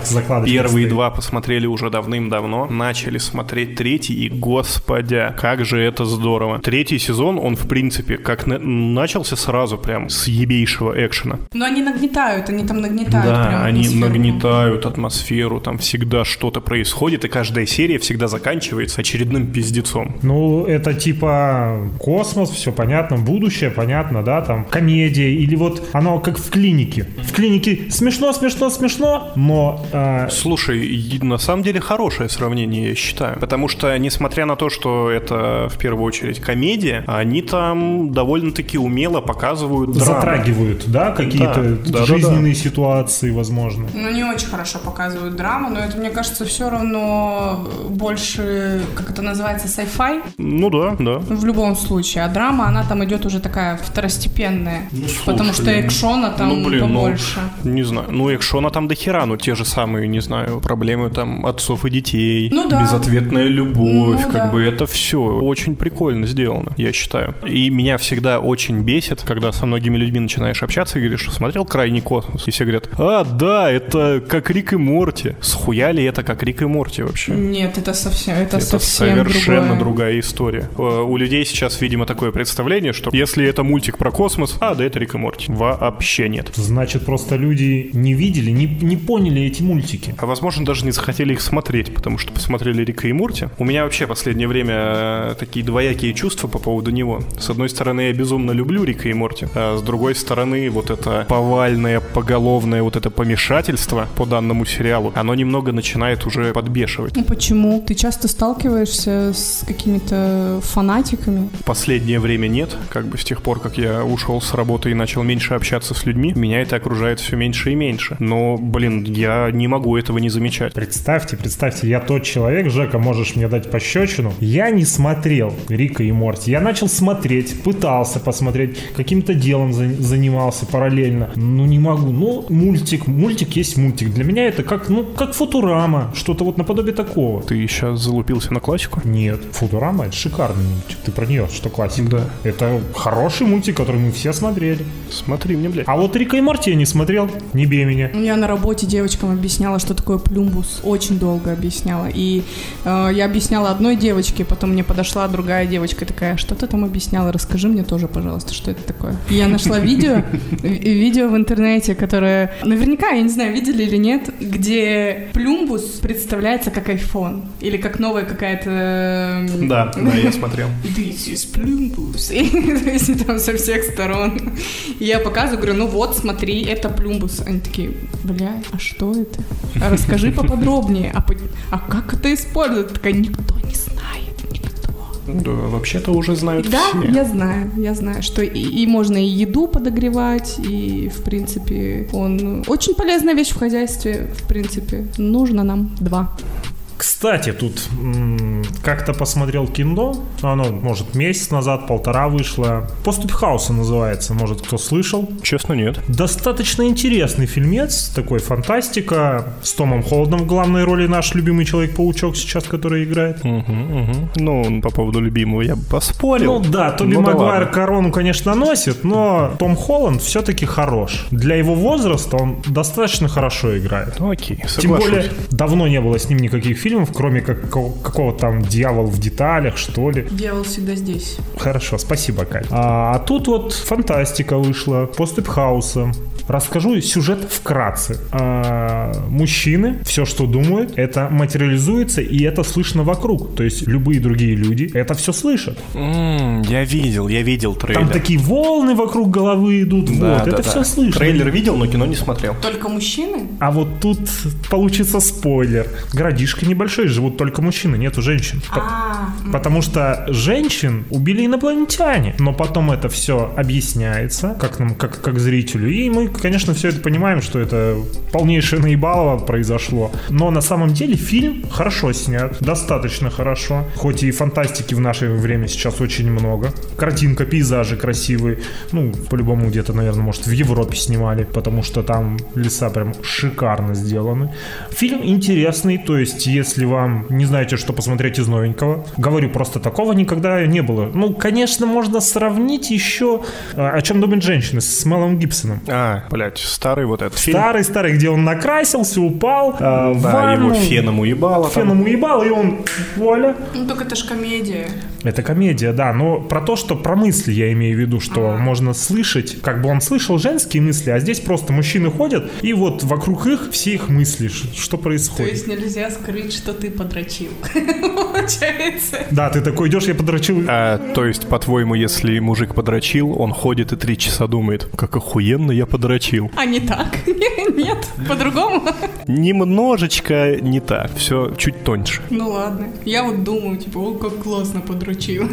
первые стоит. два посмотрели уже давным-давно. Начали смотреть третий, и господя, как же это здорово. Третий сезон, он в принципе, как на- начался сразу прям с ебейшего экшена. Но они нагнетают, они там нагнетают. Да, прям они атмосферу. нагнетают атмосферу, там всегда что-то происходит, и каждая серия всегда заканчивается очередным пиздецом. Ну, это типа космос, все понятно, будущее, понятно, да, там комедия, или вот оно как в клинике. В клинике смешно, смешно, смешно, но э, Слушай, на самом деле хорошее сравнение, я считаю. Потому что, несмотря на то, что это в первую очередь комедия, они там довольно-таки умело показывают драму. затрагивают, да, какие-то Да, да, да, жизненные ситуации, возможно. Ну, не очень хорошо показывают драму, но это, мне кажется, все равно больше, как это называется, sci-fi Ну да, да. в любом случае. А драма, она там идет уже такая второстепенная. потому что слушай, экшона там ну, блин, ну, побольше. Не знаю. Ну, экшона там до хера, ну, те же самые, не знаю, проблемы там отцов и детей. Ну да. Безответная любовь, Ну как да. бы это все очень прикольно сделано, я считаю. И меня всегда очень бесит, когда со многими людьми начинаешь общаться и говоришь, что смотрел «Крайний космос», и все говорят, а, да, это как Рик и Морти. Схуя ли это как Рик и Морти вообще? Нет, это совсем, это, Это совсем совершенно другое. другая история. Э, У людей сейчас, видимо, такое представление, что если это мультик про космос, а, да, это Рик и Морти. Вообще нет. Значит, просто люди не видели, не, не поняли эти мультики. А возможно, даже не захотели их смотреть, потому что посмотрели Рика и Морти. У меня вообще последнее время э, такие двоякие чувства по поводу него. С одной стороны, я безумно люблю Рика и Морти, а с другой стороны, вот это повальное, поголовное вот это помешательство по данному сериалу, оно немного начинает уже подбешивать. Ну почему? Ты часто сталкиваешься с какими-то фанатиками? В последнее время нет, как бы с тех пор, как я ушел с работы и начал меньше общаться с людьми, меня это окружает все меньше и меньше. Но, блин, я не могу этого не замечать. Представьте, представьте, я тот человек, Жека, можешь мне дать пощечину. Я не смотрел Рика и Морти. Я начал смотреть, пытался посмотреть, каким-то делом за- занимался параллельно. Ну, не могу. Ну, мультик, мультик есть мультик. Для меня это как, ну, как Футурама, что-то вот наподобие такого. Ты сейчас залупился на классику? Нет, Футурама это шикарный мультик. Ты про нее, что классика. Да. Это хороший мультик, который мы все смотрели. Смотри мне, блядь. А вот Рика и Морти я не смотрел, не бей меня. Я на работе девочкам объясняла, что такое плюмбус. Очень долго объясняла. И э, я объясняла одной девочке, потом мне подошла другая девочка такая, что ты там объясняла? Расскажи мне тоже, пожалуйста, что это такое. Я нашла видео, ви- видео в интернете, которое, наверняка, я не знаю, видели или нет, где плюмбус представляется как iPhone. Или как новая какая-то... м, Да, да, я смотрел. This is. И, то есть там со всех сторон. Я показываю, говорю, ну вот, смотри, это Плюмбус. Они такие, бля, а что это? А расскажи поподробнее. А, а как это использовать? Такая, никто не знает. Да, вообще-то уже знают Да, все. я знаю, я знаю, что и, и можно и еду подогревать, и, в принципе, он очень полезная вещь в хозяйстве, в принципе. Нужно нам два. Кстати, тут как-то посмотрел кино, оно, может, месяц назад, полтора вышло. «Поступь хаоса» называется, может, кто слышал. Честно, нет. Достаточно интересный фильмец, такой фантастика, с Томом Холдом в главной роли, наш любимый Человек-паучок сейчас, который играет. Мгм, мгм. Ну, по поводу любимого я бы поспорил. Ну да, Тоби Ну да Магуайр ладно. корону, конечно, носит, но Том Холланд все-таки хорош. Для его возраста он достаточно хорошо играет. Ну, окей, Тем соглашусь. более, давно не было с ним никаких фильмов, кроме как какого- какого-то там «Дьявол в деталях», что ли. Дьявол всегда здесь. Хорошо, спасибо, Кать. А, а тут вот фантастика вышла, поступь хаоса. Расскажу сюжет вкратце. А, мужчины, все, что думают, это материализуется, и это слышно вокруг. То есть любые другие люди это все слышат. Я видел, я видел трейлер. Там такие волны вокруг головы идут. Да, вот, да, это да. все слышно. Трейлер видел, но кино не смотрел. Только мужчины? А вот тут получится спойлер. Городишко небольшой, живут только мужчины, нету женщин. А, Потому что женщин убили инопланетяне. Но потом это все объясняется, как нам, как, как зрителю. И мы, конечно, все это понимаем, что это полнейшее наебалово произошло. Но на самом деле фильм хорошо снят, достаточно хорошо. Хоть и фантастики в наше время сейчас очень много. Картинка, пейзажи красивые. Ну, по-любому где-то, наверное, может, в Европе снимали, потому что там леса прям шикарно сделаны. Фильм интересный, то есть, если вам не знаете, что посмотреть из новенького, говорю, просто такого никогда не было. Ну, конечно, можно сравнить еще э, «О чем думают женщины» с Мелом Гибсоном. А, блядь, старый вот этот фильм. Старый-старый, где он накрасился, упал, э, в Да, его ванну, феном уебало. там. феном уебал, и он, вуаля. Ну, только это ж комедия. Это комедия, да, но про то, что про мысли я имею в виду, что можно слышать, как бы он слышал женские мысли, а здесь просто мужчины ходят, и вот вокруг их все их мысли, что То происходит. есть нельзя скрыть, что ты подрочил. Получается. Да, ты такой идешь, я подрочил. А, то есть, по-твоему, если мужик подрочил, он ходит и три часа думает, как охуенно я подрочил. А не так? Нет, по-другому? Немножечко не так, все чуть тоньше. Ну ладно. Я вот думаю, типа, о, как классно подрочил.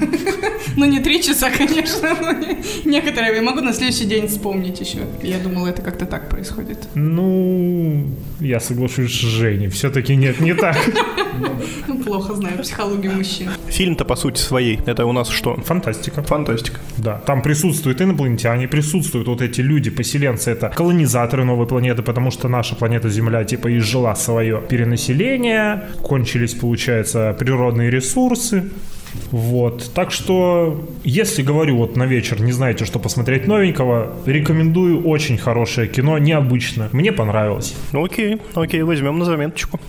Ну, не три часа, конечно, но не- некоторые я могу на следующий день вспомнить еще. Я думала, это как-то так происходит. Ну, я соглашусь с Женей, все-таки нет, не так. Ну, плохо знаю психологию мужчин. Фильм-то по сути своей. Это у нас что? Фантастика. Фантастика. Да, там присутствуют инопланетяне, присутствуют вот эти люди, поселенцы, это колонизаторы новой планеты, потому что наша планета Земля типа изжила свое перенаселение, кончились, получается, природные ресурсы. Вот, так что, если говорю вот на вечер, не знаете, что посмотреть новенького, рекомендую очень хорошее кино, необычно, мне понравилось. Окей, окей, возьмем на заметочку.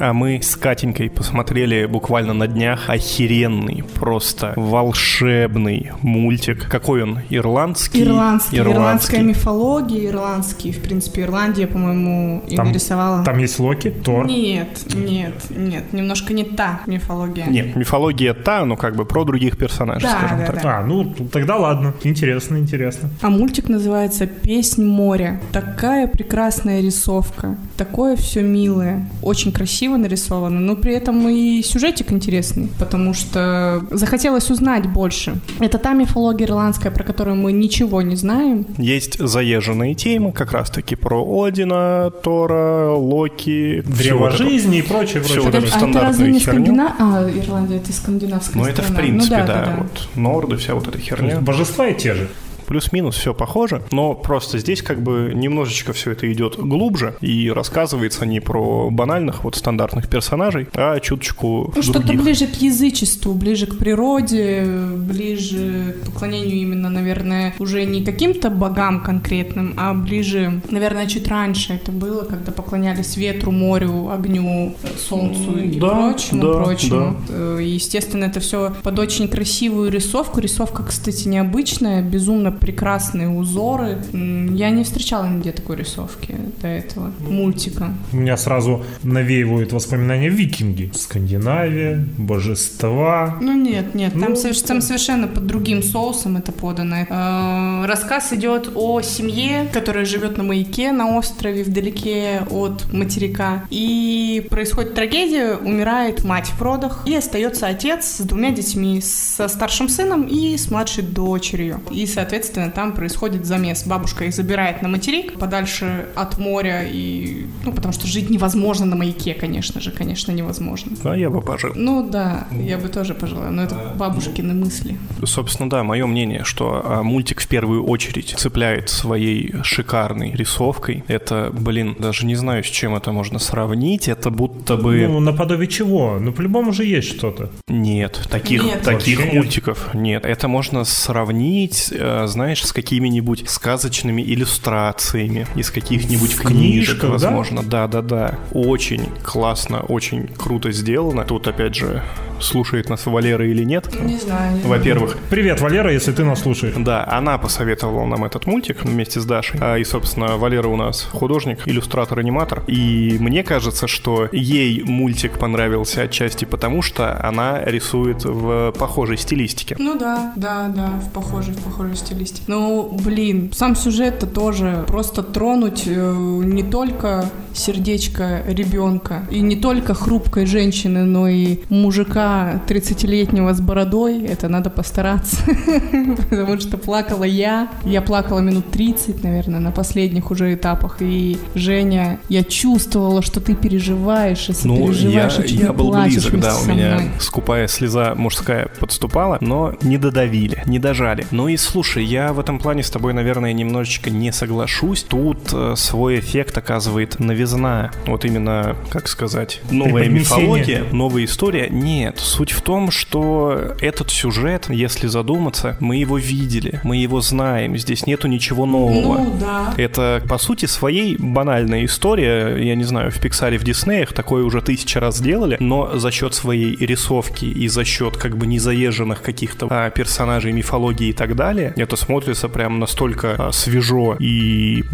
А мы с Катенькой посмотрели буквально на днях охеренный, просто волшебный мультик. Какой он? Ирландский? Ирландский, ирландская мифология, ирландский. В принципе, Ирландия, по-моему, и Там- нарисовала. Там есть Локи, Тор. Нет, нет, нет, немножко не та мифология. Нет, мифология та, но как бы про других персонажей, Да, скажем да, так. да. А, ну тогда ладно, интересно, интересно. А мультик называется «Песнь моря». Такая прекрасная рисовка, такое все милое, очень красиво нарисовано, но при этом и сюжетик интересный, потому что захотелось узнать больше. Это та мифология ирландская, про которую мы ничего не знаем. Есть заезженные темы, как раз-таки про Одина, Тора, Локи. Древо жизни и прочее, прочее. вот это а это стандартную разве не херню. Скандина... А, Ирландия, это скандинавская Ну, это в страна. принципе, ну, да, вот норды, вся вот эта херня. Божества и те же. Плюс-минус все похоже, но просто здесь как бы немножечко все это идет глубже и рассказывается не про банальных вот стандартных персонажей, а чуточку Ну, что-то ближе к язычеству, ближе к природе, ближе к поклонению именно, наверное, уже не каким-то богам конкретным, а ближе, наверное, чуть раньше это было, когда поклонялись ветру, морю, огню, солнцу и Да, прочему, да, прочему. Э, и, Естественно, это все под очень красивую рисовку. Рисовка, кстати, необычная, безумно прекрасные узоры. Я не встречала нигде такой рисовки до этого мультика. У меня сразу навеивают воспоминания викинги. Скандинавия, божества. Ну нет, нет, там, Ну, соверш- там совершенно под другим соусом это подано. Э, Рассказ идет о семье, которая живет на маяке на острове вдалеке от материка. И происходит трагедия, умирает мать в родах, и остается отец с двумя детьми, со старшим сыном и с младшей дочерью. И, соответственно, там происходит замес. Бабушка их забирает на материк, подальше от моря, и... ну, потому что жить невозможно на маяке, конечно же, конечно, невозможно. А я бы пожил. Ну да, я бы тоже пожелала, но это бабушкины мысли. Собственно, да, мое мнение, что а, мультик в первую очередь цепляет своей шикарной рисовкой. Это, блин, даже не знаю, с чем это можно сравнить. Это будто бы... Ну, наподобие чего? Ну, по-любому же есть что-то. Нет, таких, Нет. таких Вообще нет. мультиков нет. Это можно сравнить, э, знаешь, с какими-нибудь сказочными иллюстрациями из каких-нибудь В книжек, книжках, да? возможно. Да, да, да. Очень классно, очень круто сделано. Тут, опять же, слушает нас Валера или нет. Не знаю. не знаю. Во-первых, Привет, Валера, если ты нас слушаешь. да, она посоветовала нам этот мультик вместе с Дашей. А, И, собственно, Валера у нас художник, иллюстратор, аниматор. И мне кажется, что ей мультик понравился отчасти потому, что она рисует в похожей стилистике. Ну да, да, да, в похожей, в похожей стилистике. Ну, блин, сам сюжет-то тоже просто тронуть э, не только сердечко ребенка и не только хрупкой женщины, но и мужика 30-летнего с бородой. Это надо постараться, потому что плакала я. Я плакала минут 30, наверное, на последних уже этапах. И Женя, я чувствовала, что ты переживаешь, если Ну, я, я был близок, да, у меня скупая слеза мужская подступала, но не додавили, не дожали. Ну и слушай, я в этом плане с тобой, наверное, немножечко не соглашусь. Тут э, свой эффект оказывает новизна. Вот именно, как сказать, новая мифология, новая история. Нет, Суть в том, что этот сюжет, если задуматься, мы его видели, мы его знаем, здесь нету ничего нового. Ну, да. Это, по сути, своей банальная история. Я не знаю, в Пиксаре, в Диснеях такое уже тысяча раз делали, но за счет своей рисовки и за счет как бы незаезженных каких-то а, персонажей, мифологии и так далее, это смотрится прям настолько а, свежо и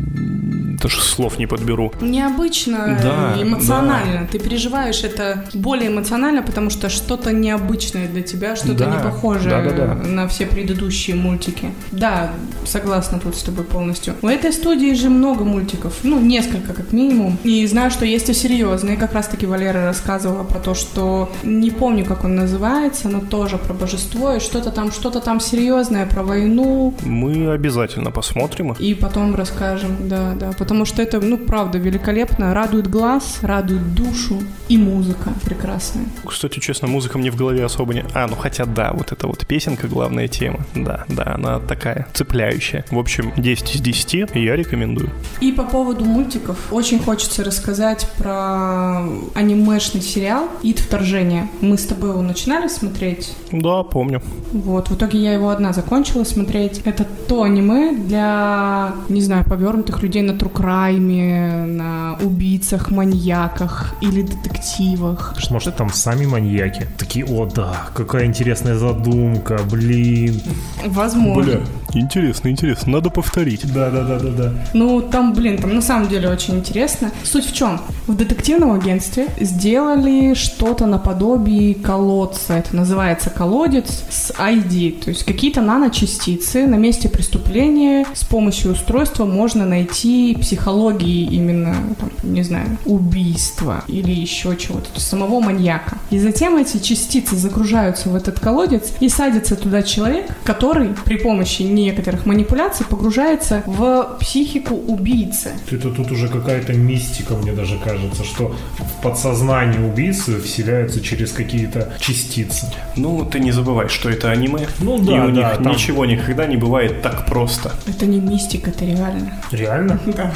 даже слов не подберу. Необычно, Да, эмоционально. Ты переживаешь это более эмоционально, потому что что-то необычное для тебя, что-то Да, не похожее да-да-да. на все предыдущие мультики. Да, согласна тут с тобой полностью. У этой студии же много мультиков, ну, несколько как минимум. И знаю, что есть и серьезные. Как раз-таки Валера рассказывала про то, что не помню, как он называется, но тоже про божество и что-то там, что-то там серьезное про войну, Мы обязательно посмотрим. и потом расскажем, да, да. Потому что это, ну, правда, великолепно. Радует глаз, радует душу. И музыка прекрасная. Кстати, честно, музыка мне в голове особо не... А, ну хотя да, вот эта вот песенка, главная тема. Да, да, она такая цепляющая. В общем, 10 из 10 я рекомендую. И по поводу мультиков, очень хочется рассказать про анимешный сериал «Ид вторжение». Мы с тобой его начинали смотреть. Да, помню. Вот, в итоге я его одна закончила смотреть. Это то аниме для, не знаю, повернутых людей на трукрайме, на убийцах, маньяках или детективах. Что, Может, там сами маньяки? Такие, о, да, какая интересная задумка, блин. Возможно. Интересно, интересно, надо повторить. Да-да-да-да-да. Ну, там, блин, там на самом деле очень интересно. Суть в чем? В детективном агентстве сделали что-то наподобие колодца. Это называется колодец с ID. То есть какие-то наночастицы на месте преступления с помощью устройства можно найти психологии именно, там, не знаю, убийства или еще чего-то, то есть самого маньяка. И затем эти частицы загружаются в этот колодец и садится туда человек, который при помощи некоторых манипуляций погружается в психику убийцы. Это тут уже какая-то мистика, мне даже кажется, что в подсознание убийцы вселяются через какие-то частицы. Ну, ты не забывай, что это аниме. Ну и да, у да, них там- ничего никогда не бывает так просто. Это не мистика, это реально. Реально? Да,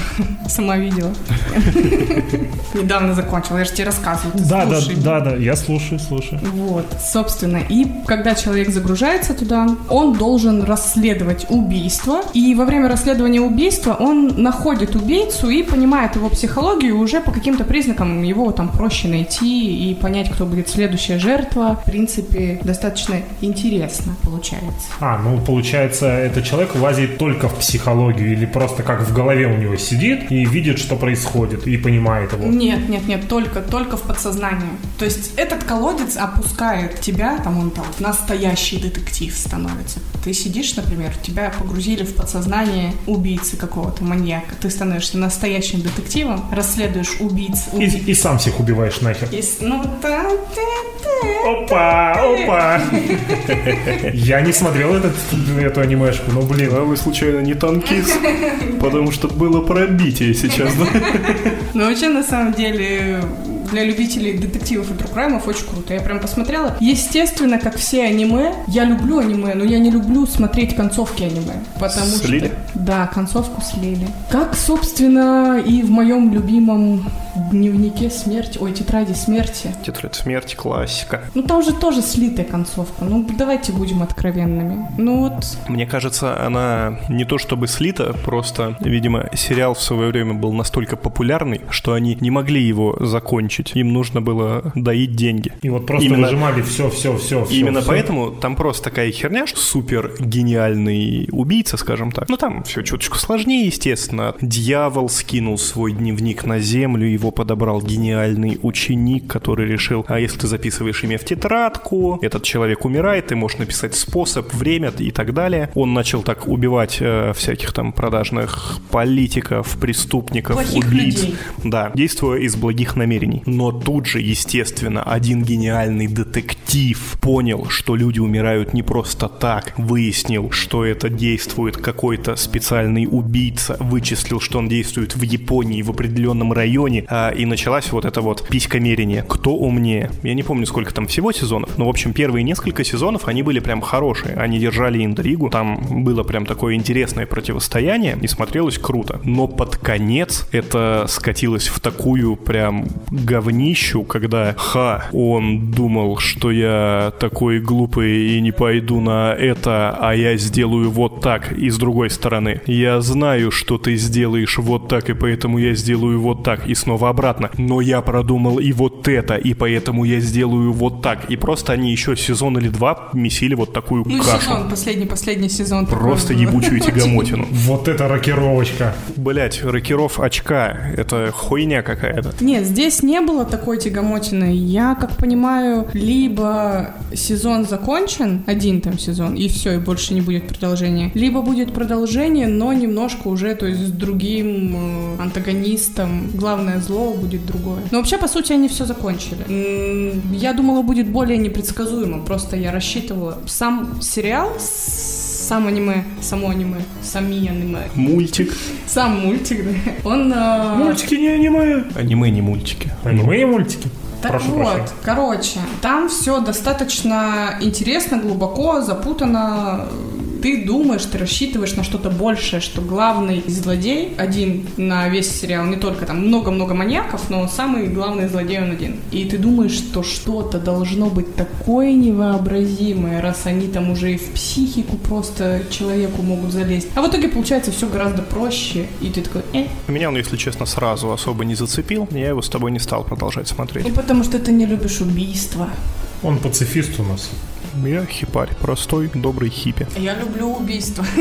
сама видела. Недавно закончила, я же тебе рассказывала. ты Да, да, да, да, я слушаю, слушаю. Вот, собственно, и когда человек загружается туда, он должен расследовать убийство, и во время расследования убийства он находит убийцу и понимает его психологию, уже по каким-то признакам его там проще найти и понять, кто будет следующая жертва. В принципе, достаточно интересно получается. А, ну получается, этот человек лазит только в психологию или просто как в голове у него сидит и видит, что происходит, и понимает его. Нет, нет, нет, только, только в подсознание. То есть этот колодец опускает тебя, там он там настоящий детектив становится. Ты сидишь, например, тебя погрузили в подсознание убийцы какого-то маньяка. Ты становишься настоящим детективом, расследуешь убийц. И, уби- и сам всех убиваешь нахер. И ну да, Опа, опа. Я не смотрел этот, эту анимешку, но блин. А вы случайно не танкист? Потому что было пробитие сейчас, да? Но вообще, на самом деле, для любителей детективов и true crime ов очень круто. Я прям посмотрела. Естественно, как все аниме, я люблю аниме, но я не люблю смотреть концовки аниме. Потому Слили? что... Да, концовку слили. Как, собственно, и в моем любимом дневнике смерти, ой, тетради смерти. Тетрадь смерти, классика. Ну, там же тоже слитая концовка. Ну, давайте будем откровенными. Ну, вот Мне кажется, она не то чтобы слита, просто, видимо, сериал в свое время был настолько популярный, что они не могли его закончить. Им нужно было доить деньги. И вот просто Именно- выжимали все, все, все. И Именно поэтому там просто такая херня, что супер гениальный убийца, скажем так. Ну там все чуточку сложнее, естественно. Дьявол скинул свой дневник на землю, его подобрал гениальный ученик, который решил, а если ты записываешь имя в тетрадку, этот человек умирает, ты можешь написать способ, время и так далее. Он начал так убивать э, всяких там продажных политиков, преступников, Плохих убийц. людей. Да, действуя из благих намерений. Но тут же, естественно, один гениальный детектив понял, что люди умирают не просто так, выяснил, что это действует какой-то специальный убийца, вычислил, что он действует в Японии в определенном районе, а, и началась вот это вот писькомерение. Кто умнее? Я не помню, сколько там всего сезонов, но, в общем, первые несколько сезонов, они были прям хорошие. Они держали интригу, там было прям такое интересное противостояние, и смотрелось круто. Но под конец это скатилось в такую прям говнищу, когда, ха, он думал, что я такой глупый и не пойду на это, а я сделаю вот так, и с другой стороны, я знаю, что ты сделаешь вот так, и поэтому я сделаю вот так, и снова обратно, но я продумал и вот это, и поэтому я сделаю вот так, и просто они еще сезон или два месили вот такую Ну, кашу. сезон, последний, последний сезон. Просто ебучую тягомотину. Вот это рокировочка. Блять, рокеров очка, это хуйня какая-то. Нет, здесь не было такой тягомотины. Я, как понимаю, либо сезон закончен, один там сезон, и все, и больше не будет продолжения, либо будет продолжение, но немножко уже, то есть с другим э, антагонистом. Главное зло будет другое. Но вообще, по сути, они все закончили. Я думала, будет более непредсказуемо, просто я рассчитывала. Сам сериал, сам аниме, само аниме, сами аниме, Мультик. сам мультик, да, он... э, Мультики не аниме. Аниме, не мультики. Аниме и мультики. Так Прошу вот, прощения. короче, там все достаточно интересно, глубоко, запутанно. Ты думаешь, ты рассчитываешь на что-то большее, что главный злодей один на весь сериал, не только там много-много маньяков, но самый главный злодей он один. И ты думаешь, что что-то должно быть такое невообразимое, раз они там уже и в психику просто человеку могут залезть. А в итоге получается все гораздо проще, и ты такой, э, Меня он, если честно, сразу особо не зацепил. Я его с тобой не стал продолжать смотреть. ну потому что ты не любишь убийства. Он пацифист у нас. Я хипарь, простой, добрый хиппи. Я люблю убийства.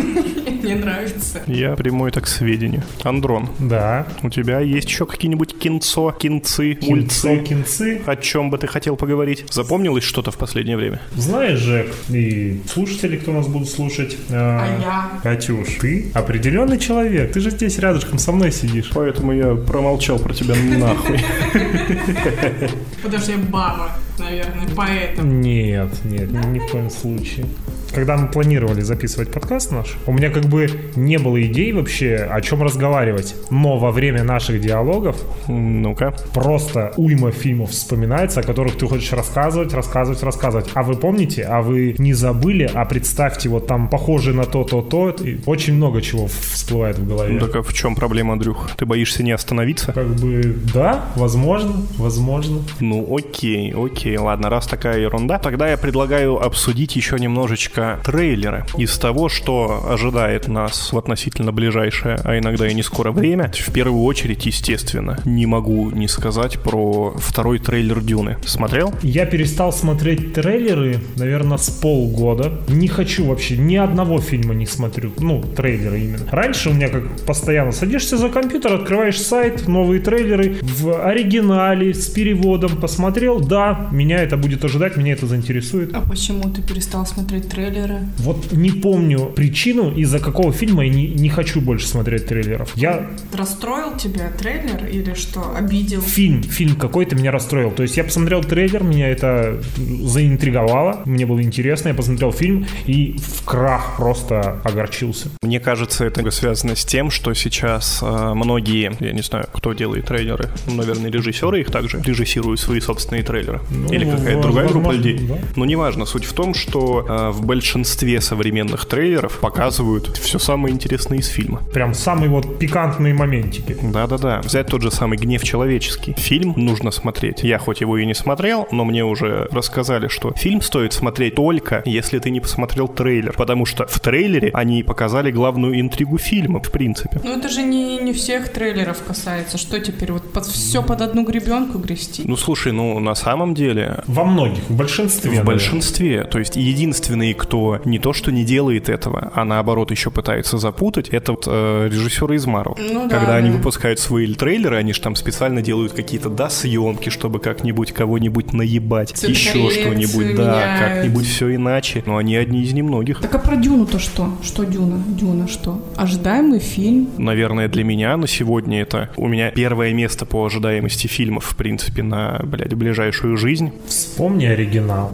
Мне нравится. Я приму это к сведению. Андрон, Да. у тебя есть еще какие-нибудь кинцо, кинцы, Кинцо, кинцы. О чем бы ты хотел поговорить? Запомнилось что-то в последнее время? Знаешь, Жек, и слушатели, кто нас будут слушать. э, А я? Катюш, ты определенный человек. Ты же здесь рядышком со мной сидишь. Поэтому я промолчал про тебя нахуй. Потому что я баба, наверное, поэтому. Нет, нет, ни, в коем случае. Когда мы планировали записывать подкаст наш, у меня как бы не было идей вообще, о чем разговаривать. Но во время наших диалогов Ну-ка. просто уйма фильмов вспоминается, о которых ты хочешь рассказывать, рассказывать, рассказывать. А вы помните, а вы не забыли, а представьте, вот там похоже на то, то, то. И очень много чего всплывает в голове. Ну так а в чем проблема, Андрюх? Ты боишься не остановиться? Как бы, да, возможно, возможно. Ну, окей, окей, ладно, раз такая ерунда, тогда я предлагаю обсудить еще немножечко трейлеры из того, что ожидает нас в относительно ближайшее, а иногда и не скоро время. В первую очередь, естественно, не могу не сказать про второй трейлер Дюны. Смотрел? Я перестал смотреть трейлеры, наверное, с полгода. Не хочу вообще, ни одного фильма не смотрю. Ну, трейлеры именно. Раньше у меня как постоянно садишься за компьютер, открываешь сайт, новые трейлеры в оригинале, с переводом. Посмотрел, да, меня это будет ожидать, меня это заинтересует. А почему ты перестал смотреть трейлеры? Вот не помню причину, из-за какого фильма я не, не хочу больше смотреть трейлеров. Я Расстроил тебя трейлер или что? Обидел? фильм, фильм какой-то меня расстроил. То есть я посмотрел трейлер, меня это заинтриговало, мне было интересно, я посмотрел фильм и в крах просто огорчился. Мне кажется, это связано с тем, что сейчас э, многие, я не знаю, кто делает трейлеры, ну, наверное, режиссеры их также режиссируют свои собственные трейлеры. Ну, Или какая-то другая группа людей. да. Но неважно, суть в том, что э, в большинстве современных трейлеров показывают все самое интересное из фильма. Прям самые вот пикантные моментики. Да-да-да. Взять тот же самый «Гнев человеческий». Фильм нужно смотреть. Я хоть его и не смотрел, но мне уже рассказали, что фильм стоит смотреть только, если ты не посмотрел трейлер. Потому что в трейлере они показали главную интригу фильма, в принципе. Ну это же не, не всех трейлеров касается. Что теперь, вот под, все под одну гребенку грести? Ну, слушай, ну, на самом деле, Во многих, в большинстве. в наверное. большинстве, то есть единственные, кто не то что не делает этого, а наоборот еще пытается запутать, это вот э, режиссеры из Marvel. Ну да, Когда они да. выпускают свои трейлеры, они же там специально делают какие-то, да, съемки, чтобы как-нибудь кого-нибудь наебать, Цвет еще что-нибудь, да, как-нибудь все иначе. Но они одни из немногих. Так а про Дюну-то что? Что Дюна? Дюна что? Ожидаемый фильм? Наверное, для меня на сегодня это у меня первое место по ожидаемости фильмов, в принципе, на, блядь, ближайшую жизнь. Вспомни оригинал.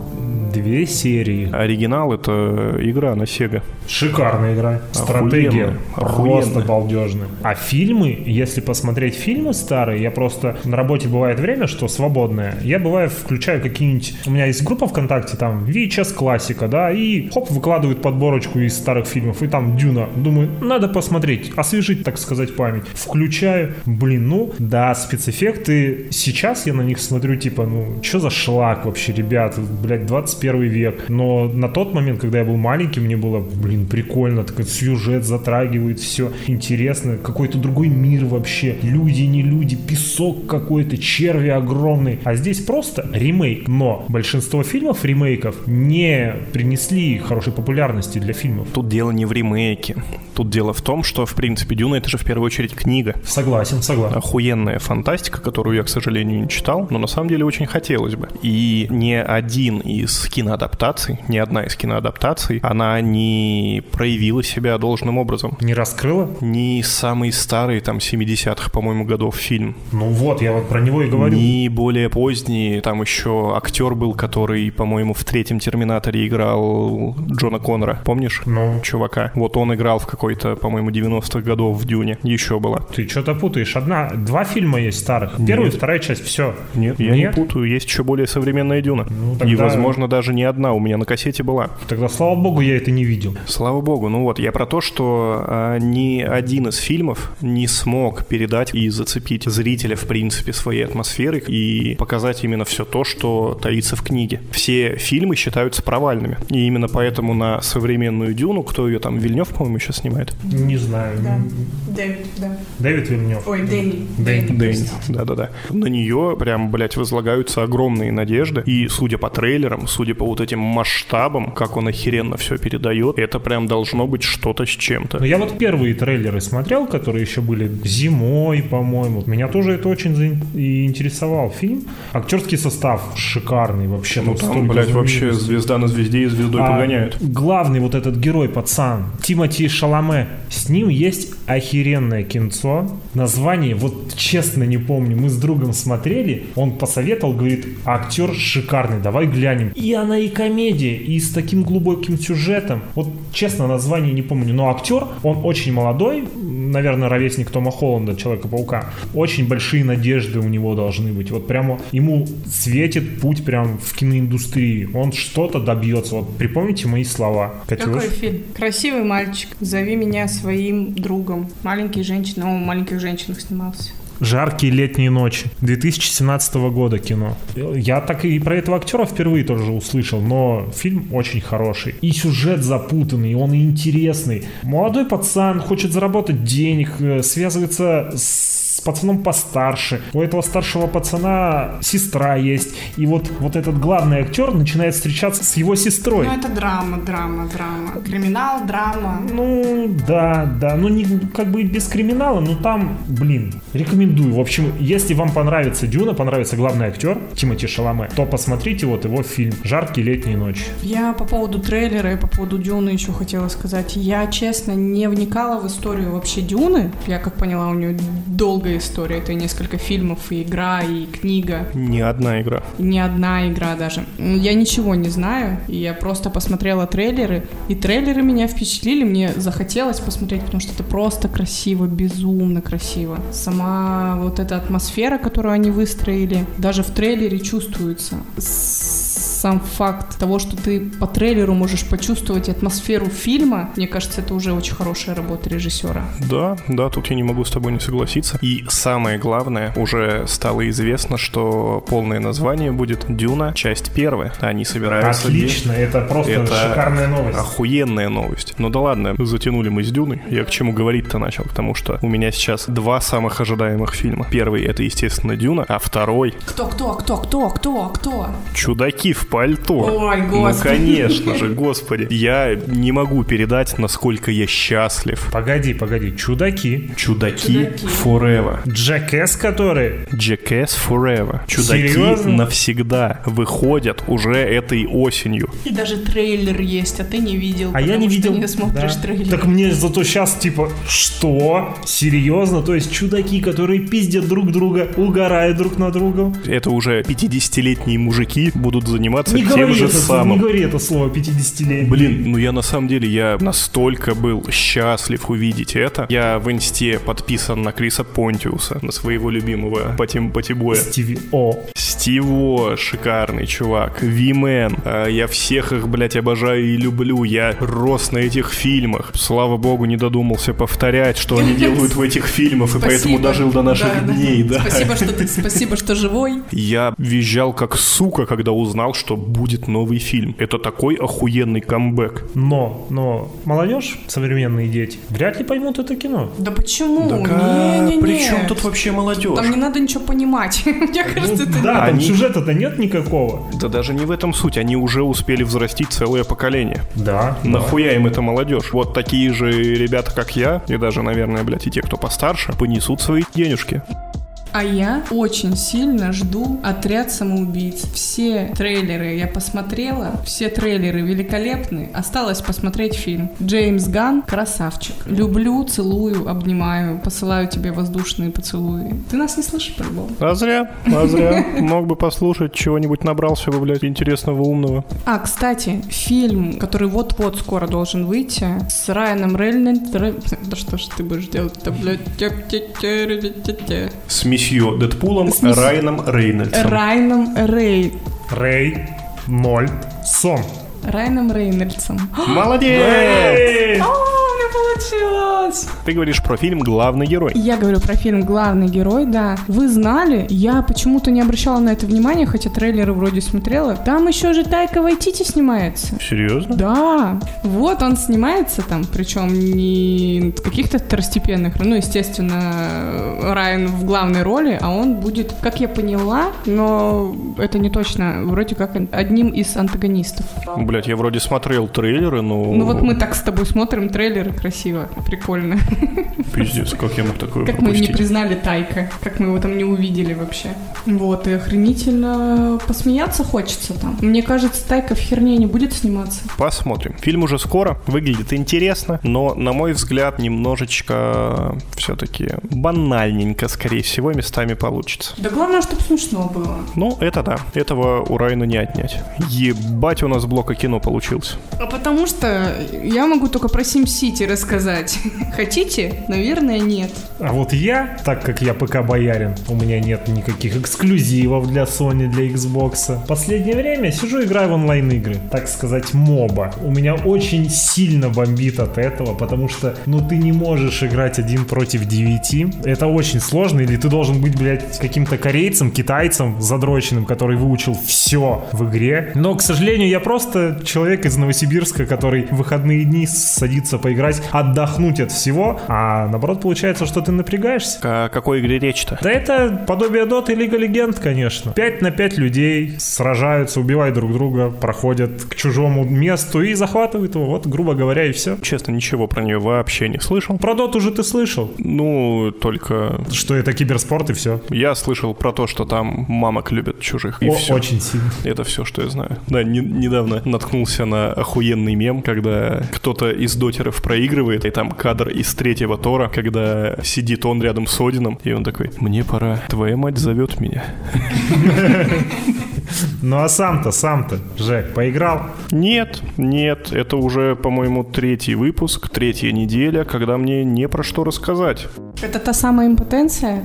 Две серии. Оригинал — это игра на Sega. Шикарная игра. Стратегия. Охуенно. Просто балдежная. А фильмы, если посмотреть фильмы старые, я просто на работе бывает время, что свободное. Я бываю включаю какие-нибудь... У меня есть группа ВКонтакте, там VHS классика, да, и хоп, выкладывают подборочку из старых фильмов, и там Дюна. Думаю, надо посмотреть, освежить, так сказать, память. Включаю, блин, ну, да, спецэффекты. Сейчас я на них смотрю, типа, ну, что за шлак вообще, ребят, блядь, 21 век. Но на тот момент, когда я был маленький, мне было, блин, прикольно, такой сюжет затрагивает, все интересно, какой-то другой мир вообще, люди, не люди, песок какой-то, черви огромные. А здесь просто ремейк, но большинство фильмов, ремейков, не принесли хорошей популярности для фильмов. Тут дело не в ремейке. Тут дело в том, что, в принципе, Дюна — это же в первую очередь книга. Согласен, согласен. Охуенная фантастика, которую я, к сожалению, не читал, но на самом деле очень хотелось бы. И ни один из киноадаптаций, ни одна из киноадаптаций, она не проявила себя должным образом. Не раскрыла? Ни самый старый, там, 70-х, по-моему, годов фильм, Ну вот, я вот про него и говорю. ни более поздний, там еще актер был, который, по-моему, в третьем Терминаторе играл Джона Коннора. Помнишь? Ну, Чувака. Вот он играл в какой-то, по-моему, 90-х годов в Дюне. Еще было. ты что-то путаешь. Одна, два фильма есть старых. Первая и Нет. вторая часть, все. Нет, я не путаю. Есть еще более современная Дюна. Ну, И, тогда- возможно, даже не одна. У меня на кассете была. Тогда, слава богу, я это не видел. Слава богу. Ну вот, я про то, что а, ни один из фильмов не смог передать и зацепить зрителя, в принципе, своей атмосферой и показать именно все то, что таится в книге. Все фильмы считаются провальными. И именно поэтому на современную Дюну, кто ее там, Вильнев, по-моему, сейчас снимает? Не знаю. Да. Дэвид, да. Дэвид Вильнев. Ой, Дэнни. Дэнни. Дэнни, да-да-да. На нее прям, блядь, возлагаются огромные надежды. И судя по трейлерам, судя по вот этим масштабам, как он охеренно все передает, это прям должно быть что-то с чем-то. Но я вот первые трейлеры смотрел, которые еще были зимой, по-моему. Меня тоже это очень заин- и интересовал фильм. Актерский состав шикарный вообще. Ну там, столько блядь, вообще звезда на звезде и звездой А погоняют. Главный вот этот герой, пацан, Тимати Шаламе, с ним есть охеренное кинцо. Название, вот честно не помню, мы с другом смотрели, он посоветовал, говорит, актер шикарный, давай глянем. И она и комедия, и с таким глубоким сюжетом. Вот честно, название не помню, но актер, он очень молодой, наверное, ровесник Тома Холланда, Человека-паука. Очень большие надежды у него должны быть. Вот прямо ему светит путь прям в киноиндустрии. Он что-то добьется. Вот припомните мои слова. Катюш? Какой фильм? Красивый мальчик. Зови меня своим другом. Маленькие женщины. Он в маленьких женщинах снимался. «Жаркие летние ночи» 2017 года кино. Я так и про этого актера впервые тоже услышал, но фильм очень хороший. И сюжет запутанный, он и интересный. Молодой пацан хочет заработать денег, э, связывается с пацаном постарше. У этого старшего пацана сестра есть. И вот, вот этот главный актер начинает встречаться с его сестрой. Ну, это драма, драма, драма. Криминал, драма. Ну, да, да, ну не как бы без криминала, но там, блин, рекомендую. В общем, если вам понравится Дюна, понравится главный актер Тимати Шаламе, то посмотрите вот его фильм «Жаркие летние ночи». Я по поводу трейлера и по поводу Дюны еще хотела сказать. Я, честно, не вникала в историю вообще Дюны. Я, как поняла, у нее долгая история. Это и несколько фильмов, и игра, и книга. Не одна игра. Не одна игра даже. Я ничего не знаю, и я просто посмотрела трейлеры, и трейлеры меня впечатлили, мне захотелось посмотреть, потому что это просто красиво, безумно красиво. Сама вот эта атмосфера, которую они выстроили, даже в трейлере чувствуется. Сам факт того, что ты по трейлеру можешь почувствовать атмосферу фильма, мне кажется, это уже очень хорошая работа режиссера. Да, да, тут я не могу с тобой не согласиться. И самое главное, уже стало известно, что полное название будет «Дюна. Часть первая». Они собираются... Отлично, это просто Это шикарная новость. Охуенная новость. Ну да ладно, затянули мы с Дюной. Я к чему говорить-то начал? Потому что у меня сейчас два самых ожидаемых фильма. Первый это, естественно, Дюна, а второй Кто, кто, кто, кто, кто, кто? Чудаки в пальто. Ой, Ну, господи. конечно же, господи. Я не могу передать, насколько я счастлив. Погоди, погоди, чудаки. Чудаки, Чудаки. forever. Джекэс, который... Jackass Forever. Чудаки Серьезно? навсегда выходят уже этой осенью. И даже трейлер есть, а ты не видел. А я не видел. не смотришь Да. трейлер. Так мне зато сейчас типа, что? Серьезно? То есть чудаки, которые пиздят друг друга, угорают друг на друга. Это уже 50-летние мужики будут заниматься заниматься Не тем говори, же это, самым. не говори это слово 50-летний. Блин, ну я на самом деле, я настолько был счастлив увидеть это. Я в инсте подписан на Криса Понтиуса, на своего любимого Патим Патибоя. Стиви О. Стиво, шикарный чувак. Вимен. А, Я всех их, блядь, обожаю и люблю. Я рос на этих фильмах. Слава богу, не додумался повторять, что они делают в этих фильмах, и поэтому дожил до наших да. дней, да. Спасибо, что ты, спасибо, что живой. Я визжал как сука, когда узнал, что будет новый фильм. Это такой охуенный камбэк. Но, но молодежь, современные дети, вряд ли поймут это кино. Да почему? а Не-не-не. при чем тут вообще молодежь? Там не надо ничего понимать. Мне кажется, это... Да, там сюжета-то нет никакого. Да даже не в этом суть, они уже успели взрастить целое поколение. Да. Нахуя им эта молодежь? Вот такие же ребята, как я, и даже, наверное, блядь, и те, кто постарше, понесут свои денежки. А я очень сильно жду «Отряд самоубийц». Все трейлеры я посмотрела, все трейлеры великолепны. Осталось посмотреть фильм. Джеймс Ган – красавчик. Люблю, целую, обнимаю, посылаю тебе воздушные поцелуи. Ты нас не слышишь, по-любому? А зря, а зря. Мог бы послушать, чего-нибудь набрался бы, блядь, интересного, умного. А, кстати, фильм, который вот-вот скоро должен выйти, с Райаном Рейнольдсом... Да что ж ты будешь делать-то, блядь? С месье Дэдпулом Райаном Рейнольдсом. Райаном Рей... Рэй, ноль, сон. Райаном Рейнольдсом. Молодец! Эй! О, у меня получилось! Ты говоришь про фильм «Главный герой». Я говорю про фильм «Главный герой», да. Вы знали, я почему-то не обращала на это внимания, хотя трейлеры вроде смотрела. Там еще же Тайка Вайтити снимается. Серьезно? Да, вот он снимается там, причем не каких-то второстепенных, ну, естественно, Райан в главной роли, а он будет, как я поняла, но это не точно, вроде как одним из антагонистов. Блять, я вроде смотрел трейлеры, но... Ну вот мы так с тобой смотрим трейлеры, красиво, прикольно. Пиздец, как я мог такое Как мы не пропустить? признали Тайка, как мы его там не увидели вообще. Вот, и охренительно посмеяться хочется там. Мне кажется, Тайка в херне не будет сниматься. Посмотрим. Фильм уже скоро, выглядит интересно, но, на мой взгляд, немножечко все-таки банальненько, скорее всего, местами получится. Да главное, чтобы смешно было. Ну, это да, этого у Райана не отнять. Ебать у нас блока кино получился. А потому что я могу только про SimCity рассказать. Хотите? Наверное, нет. А вот я, так как я ПК-боярин, у меня нет никаких эксклюзивов для Sony, для Xbox. Последнее время сижу играю в онлайн-игры, так сказать, моба. У меня очень сильно бомбит от этого, потому что, ну, ты не можешь играть один против девяти. Это очень сложно, или ты должен быть, блядь, каким-то корейцем, китайцем, задроченным, который выучил все в игре. Но, к сожалению, я просто человек из Новосибирска, который в выходные дни садится поиграть, отдохнуть от всего, а наоборот получается, что ты напрягаешься. О какой игре речь-то? Да это подобие Dota и Лига Легенд, конечно. 5 на 5 людей сражаются, убивают друг друга, проходят к чужому месту и захватывают его. Вот, грубо говоря, и все. Честно, ничего про нее вообще не слышал. Про Доту уже ты слышал, Ну, только что это киберспорт и все. я слышал про то, что там мамок любят чужих, и все. Очень сильно. Это все, что я знаю. Да, не- недавно наткнулся на охуенный мем, когда кто-то из дотеров проигрывает, и там кадр из третьего Тора, когда сидит он рядом с Одином, и он такой, мне пора, твоя мать зовет меня. Ну а сам-то, сам-то, Жек, поиграл? Нет, нет, это уже, по-моему, третий выпуск, третья неделя, когда мне не про что рассказать. Это та самая импотенция?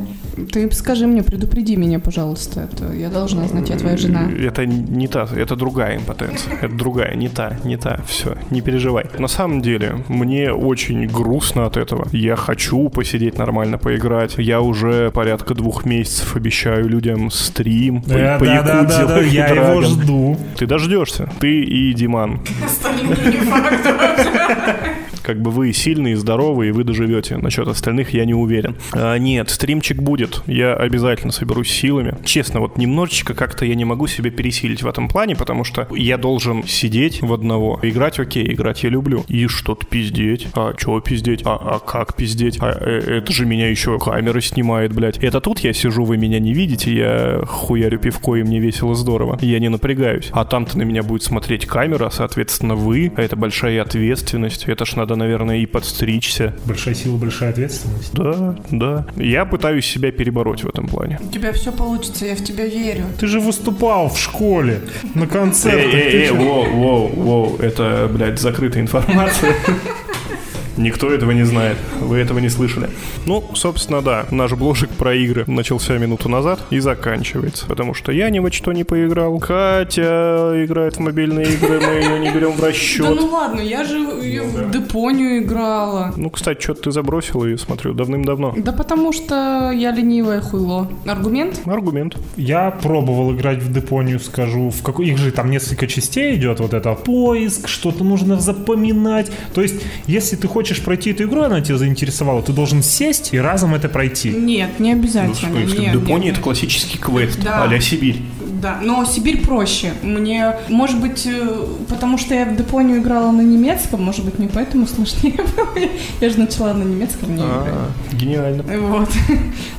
Ты скажи мне, предупреди меня, пожалуйста. Это я должна знать, я твоя жена. Это не та, это другая импотенция. Это другая, не та, не та. Все, не переживай. На самом деле, мне очень грустно от этого. Я хочу посидеть нормально, поиграть. Я уже порядка двух месяцев обещаю людям стрим по, по Якудзе да, я Like его жду. Ты дождешься. Ты и Диман. Как бы вы сильные, здоровые, и вы доживете. Насчет остальных я не уверен. А, нет, стримчик будет. Я обязательно соберусь силами. Честно, вот немножечко как-то я не могу себя пересилить в этом плане, потому что я должен сидеть в одного. Играть окей, играть я люблю. И что-то пиздеть. А чего пиздеть? А, а как пиздеть? А э, это же меня еще камера снимает, блядь. Это тут я сижу, вы меня не видите, я хуярю пивко, и мне весело здорово. Я не напрягаюсь. А там-то на меня будет смотреть камера, соответственно, вы. А это большая ответственность. Это ж надо наверное, и подстричься. Большая сила, большая ответственность. Да, да. Я пытаюсь себя перебороть в этом плане. У тебя все получится, я в тебя верю. Ты же выступал в школе на концертах. Эй, эй, эй, воу, воу, воу, это, блядь, закрытая информация. Никто этого не знает. Вы этого не слышали. Ну, собственно, да. Наш бложик про игры начался минуту назад и заканчивается. Потому что я ни во что не поиграл. Катя играет в мобильные игры, мы ее не берем в Да расчет. ну ладно, я же её в Депонию играла. Ну, кстати, что-то ты забросил и смотрю давным-давно. Да потому что я ленивое хуйло. Аргумент? Аргумент. Я пробовал играть в Депонию, скажу, в какой их же там несколько частей идет, вот это поиск, что-то нужно запоминать. То есть, если ты хочешь пройти эту игру, она тебя заинтересовала, ты должен сесть и разом это пройти. Нет, не Ну, обязательно. в Нет, Японии нет, это классический квест, Да. а-ля Сибирь. Да, но Сибирь проще. Мне, может быть, э, потому что я в Депонию играла на немецком, может быть, мне поэтому сложнее было. Я же начала на немецком не играть. А, гениально. Вот.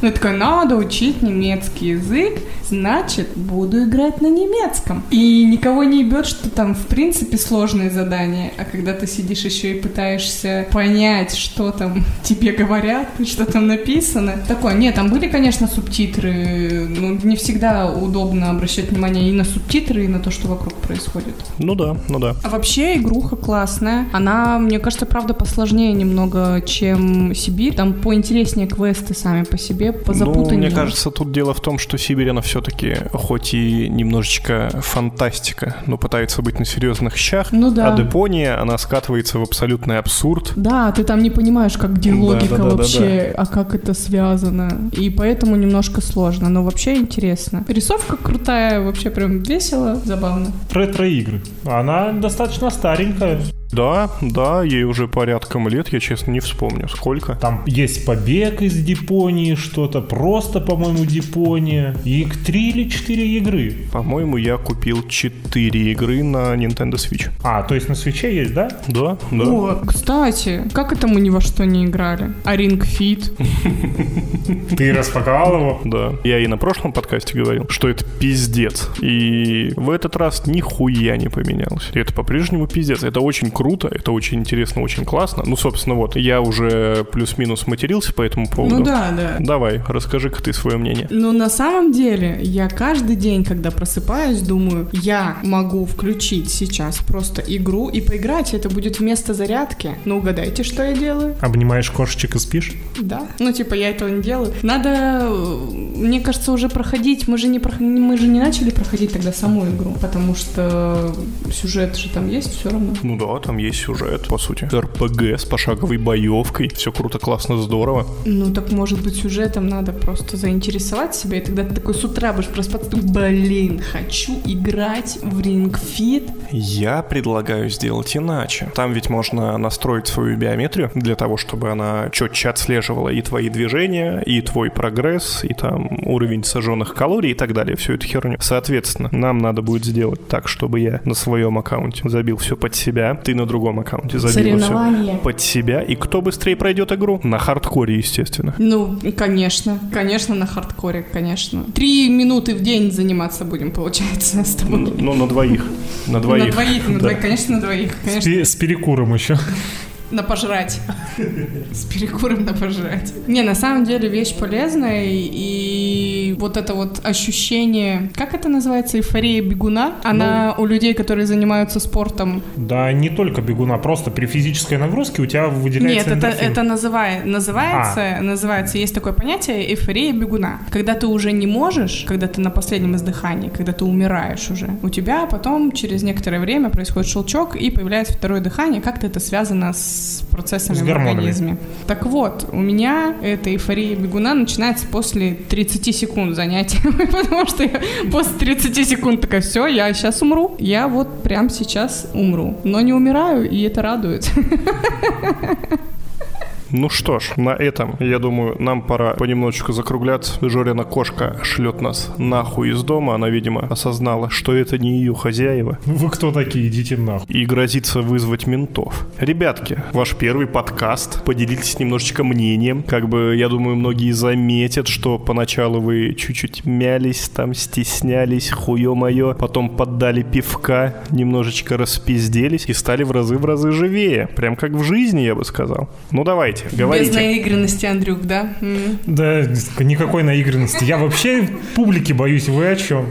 Ну, я такая, надо учить немецкий язык, значит, буду играть на немецком. И никого не ебет, что там, в принципе, сложные задания. А когда ты сидишь еще и пытаешься понять, что там тебе говорят, что там написано. Такое, нет, там были, конечно, субтитры. Ну, не всегда удобно обращать внимание и на субтитры, и на то, что вокруг происходит. Ну да, ну да. А вообще игруха классная. Она, мне кажется, правда посложнее немного, чем Сибирь. Там поинтереснее квесты сами по себе, Ну, позапутаннее. мне кажется, тут дело в том, что Сибирь, она все-таки, хоть и немножечко фантастика, но пытается быть на серьезных щах, Ну да. а Депония, она скатывается в абсолютный абсурд. Да, ты там не понимаешь, как где логика да, да, да, вообще, а как это связано. И поэтому немножко сложно, но вообще интересно. Рисовка крутая, вообще прям весело, забавно. Ретро-игры. Она достаточно старенькая. Да, да, ей уже порядком лет, я честно не вспомню, сколько. Там есть побег из Дипонии, что-то просто, по-моему, Дипония. И к три или четыре игры. По-моему, я купил 4 игры на Nintendo Switch. А, то есть на свече есть, да? Да, да. О, кстати, как это мы ни во что не играли? А Ring Fit? Ты распаковал его? Да. Я и на прошлом подкасте говорил, что это пиздец. И в этот раз нихуя не поменялось. Это по-прежнему пиздец. Это очень круто, это очень интересно, очень классно. Ну, собственно, вот, я уже плюс-минус матерился по этому поводу. Ну да, да. Давай, расскажи-ка ты свое мнение. Ну, на самом деле, я каждый день, когда просыпаюсь, думаю, я могу включить сейчас просто игру и поиграть, и это будет вместо зарядки. Ну, угадайте, что я делаю? Обнимаешь кошечек и спишь? Да. Ну, типа, я этого не делаю. Надо, мне кажется, уже проходить. Мы же не, прох- мы же не начали проходить тогда саму игру, потому что сюжет же там есть все равно. Ну да, там есть сюжет, по сути. РПГ с пошаговой боевкой. Все круто, классно, здорово. Ну, так, может быть, сюжетом надо просто заинтересовать себя, и тогда ты такой с утра будешь просыпаться, такой, блин, хочу играть в Ring Fit. Я предлагаю сделать иначе. Там ведь можно настроить свою биометрию для того, чтобы она четче отслеживала и твои движения, и твой прогресс, и там уровень сожженных калорий и так далее, всю эту херню. Соответственно, нам надо будет сделать так, чтобы я на своем аккаунте забил все под себя, ты на другом аккаунте забил Соревнования. все под себя, и кто быстрее пройдет игру? На хардкоре, естественно. Ну, конечно, конечно, на хардкоре, конечно. Три минуты в день заниматься будем, получается, с тобой. Ну, ну, на двоих. На двоих. На двоих, на Да. двоих, конечно, на двоих, с перекуром еще. на пожрать. С перекуром на пожрать. Не, на самом деле вещь полезная, и вот это вот ощущение, как это называется, эйфория бегуна, она у людей, которые занимаются спортом, Да, не только бегуна, просто при физической нагрузке у тебя Нет, выделяется это, эндорфин. это называет, называется, называется, есть такое понятие эйфория бегуна. Когда ты уже не можешь, когда ты на последнем издыхании, когда ты умираешь уже, у тебя потом через некоторое время происходит щелчок и появляется второе дыхание. Как-то это связано с процессами С в организме. Так вот, у меня эта эйфория бегуна начинается после 30 секунд занятия, потому что я после 30 секунд такая, все, я сейчас умру. Я вот прям сейчас умру. Но не умираю, и это радует. Ну что ж, на этом, я думаю, нам пора понемножечку закругляться. Жорина кошка шлет нас нахуй из дома. Она, видимо, осознала, что это не ее хозяева. Вы кто такие? Идите нахуй. И грозится вызвать ментов. Ребятки, ваш первый подкаст. Поделитесь немножечко мнением. Как бы, я думаю, многие заметят, что поначалу вы чуть-чуть мялись, там стеснялись, хуё мое. Потом поддали пивка, немножечко распизделись и стали в разы в разы живее. Прям как в жизни, я бы сказал. Ну давайте, Без говорите. наигранности, Андрюк, да? Да, никакой наигранности. Я вообще публики боюсь. Вы о чем?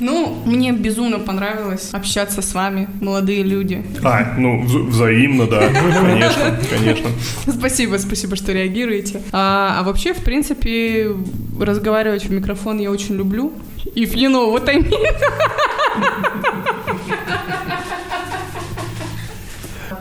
Ну, мне безумно понравилось общаться с вами, молодые люди. А, ну, вза- взаимно, да. Конечно, конечно. Спасибо, спасибо, что реагируете. А, а вообще, в принципе, разговаривать в микрофон я очень люблю. If you know what I mean.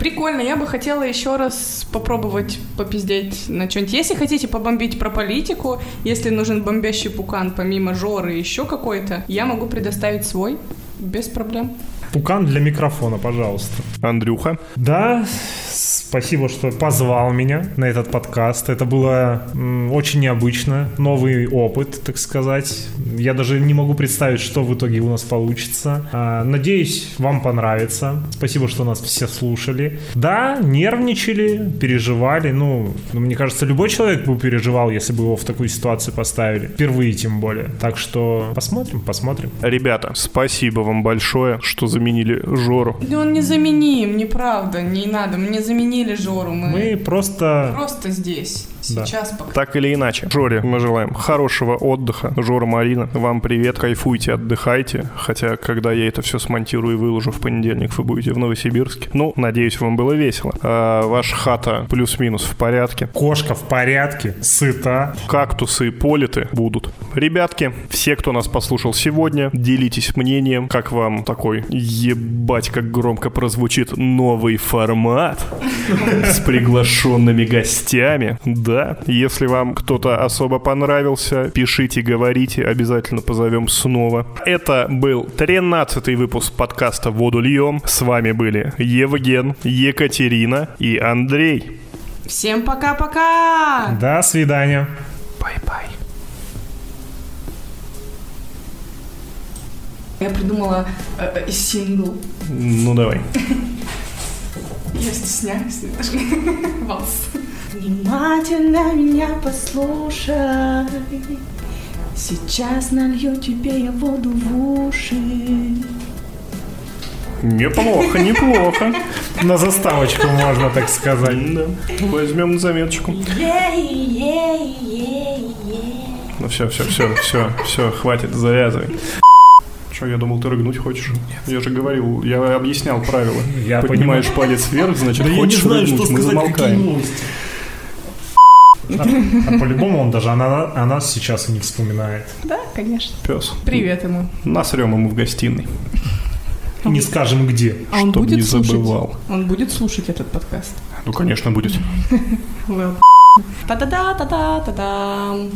Прикольно, я бы хотела еще раз попробовать попиздеть на что-нибудь. Если хотите побомбить про политику, если нужен бомбящий пукан помимо Жоры еще какой-то, я могу предоставить свой без проблем. Пукан для микрофона, пожалуйста. Андрюха. Да, спасибо, что позвал меня на этот подкаст. Это было очень необычно, новый опыт, так сказать. Я даже не могу представить, что в итоге у нас получится. А, Надеюсь, вам понравится. Спасибо, что нас все слушали. Да, нервничали, переживали. Ну, ну, мне кажется, любой человек бы переживал, если бы его в такую ситуацию поставили. Впервые тем более. Так что посмотрим, посмотрим. Ребята, спасибо вам большое, что заменили Жору. Да он не заменим, неправда, не надо. Мы не заменили Жору, мы, Мы просто... просто здесь, Да. сейчас пока. Так или иначе, Жоре мы желаем хорошего отдыха. Жора Марина, вам привет, кайфуйте, отдыхайте. Хотя, когда я это все смонтирую и выложу в понедельник, вы будете в Новосибирске. Ну, надеюсь, вам было весело. А, ваша хата плюс-минус в порядке. Кошка в порядке, сыта. Кактусы политы будут. Ребятки, все, кто нас послушал сегодня, делитесь мнением, как вам такой ебать, как громко прозвучит новый формат с приглашенными гостями. Да, если вам кто-то особо понравился, пишите, говорите, обязательно позовем снова. Это был 13 выпуск подкаста «Воду льем». С вами были Евген, Екатерина и Андрей. Всем пока-пока! До свидания. Bye-bye. Я придумала э, э, сингл. Ну давай. Я стесняюсь. Валс. Внимательно меня послушай. Сейчас налью тебе я воду в уши. Неплохо, неплохо. На заставочку можно так сказать. Да. Возьмем на заметочку. Ну все, все, все, все, все, хватит, завязывай. Что, я думал, ты рыгнуть хочешь? Я же говорил, я объяснял правила. Я Поднимаешь палец вверх, значит, Да я не хочешь знаю, рыгнуть, что мы сказать, какие замолкаем. А, а по-любому он даже о, о нас сейчас и не вспоминает. Да, конечно. Пес. Привет ему. Насрем ему в гостиной, И не скажем где. А он чтоб будет не слушать? забывал. Он будет слушать этот подкаст. Ну, конечно, будет. Well. Та-да-да, та-да, та-дам.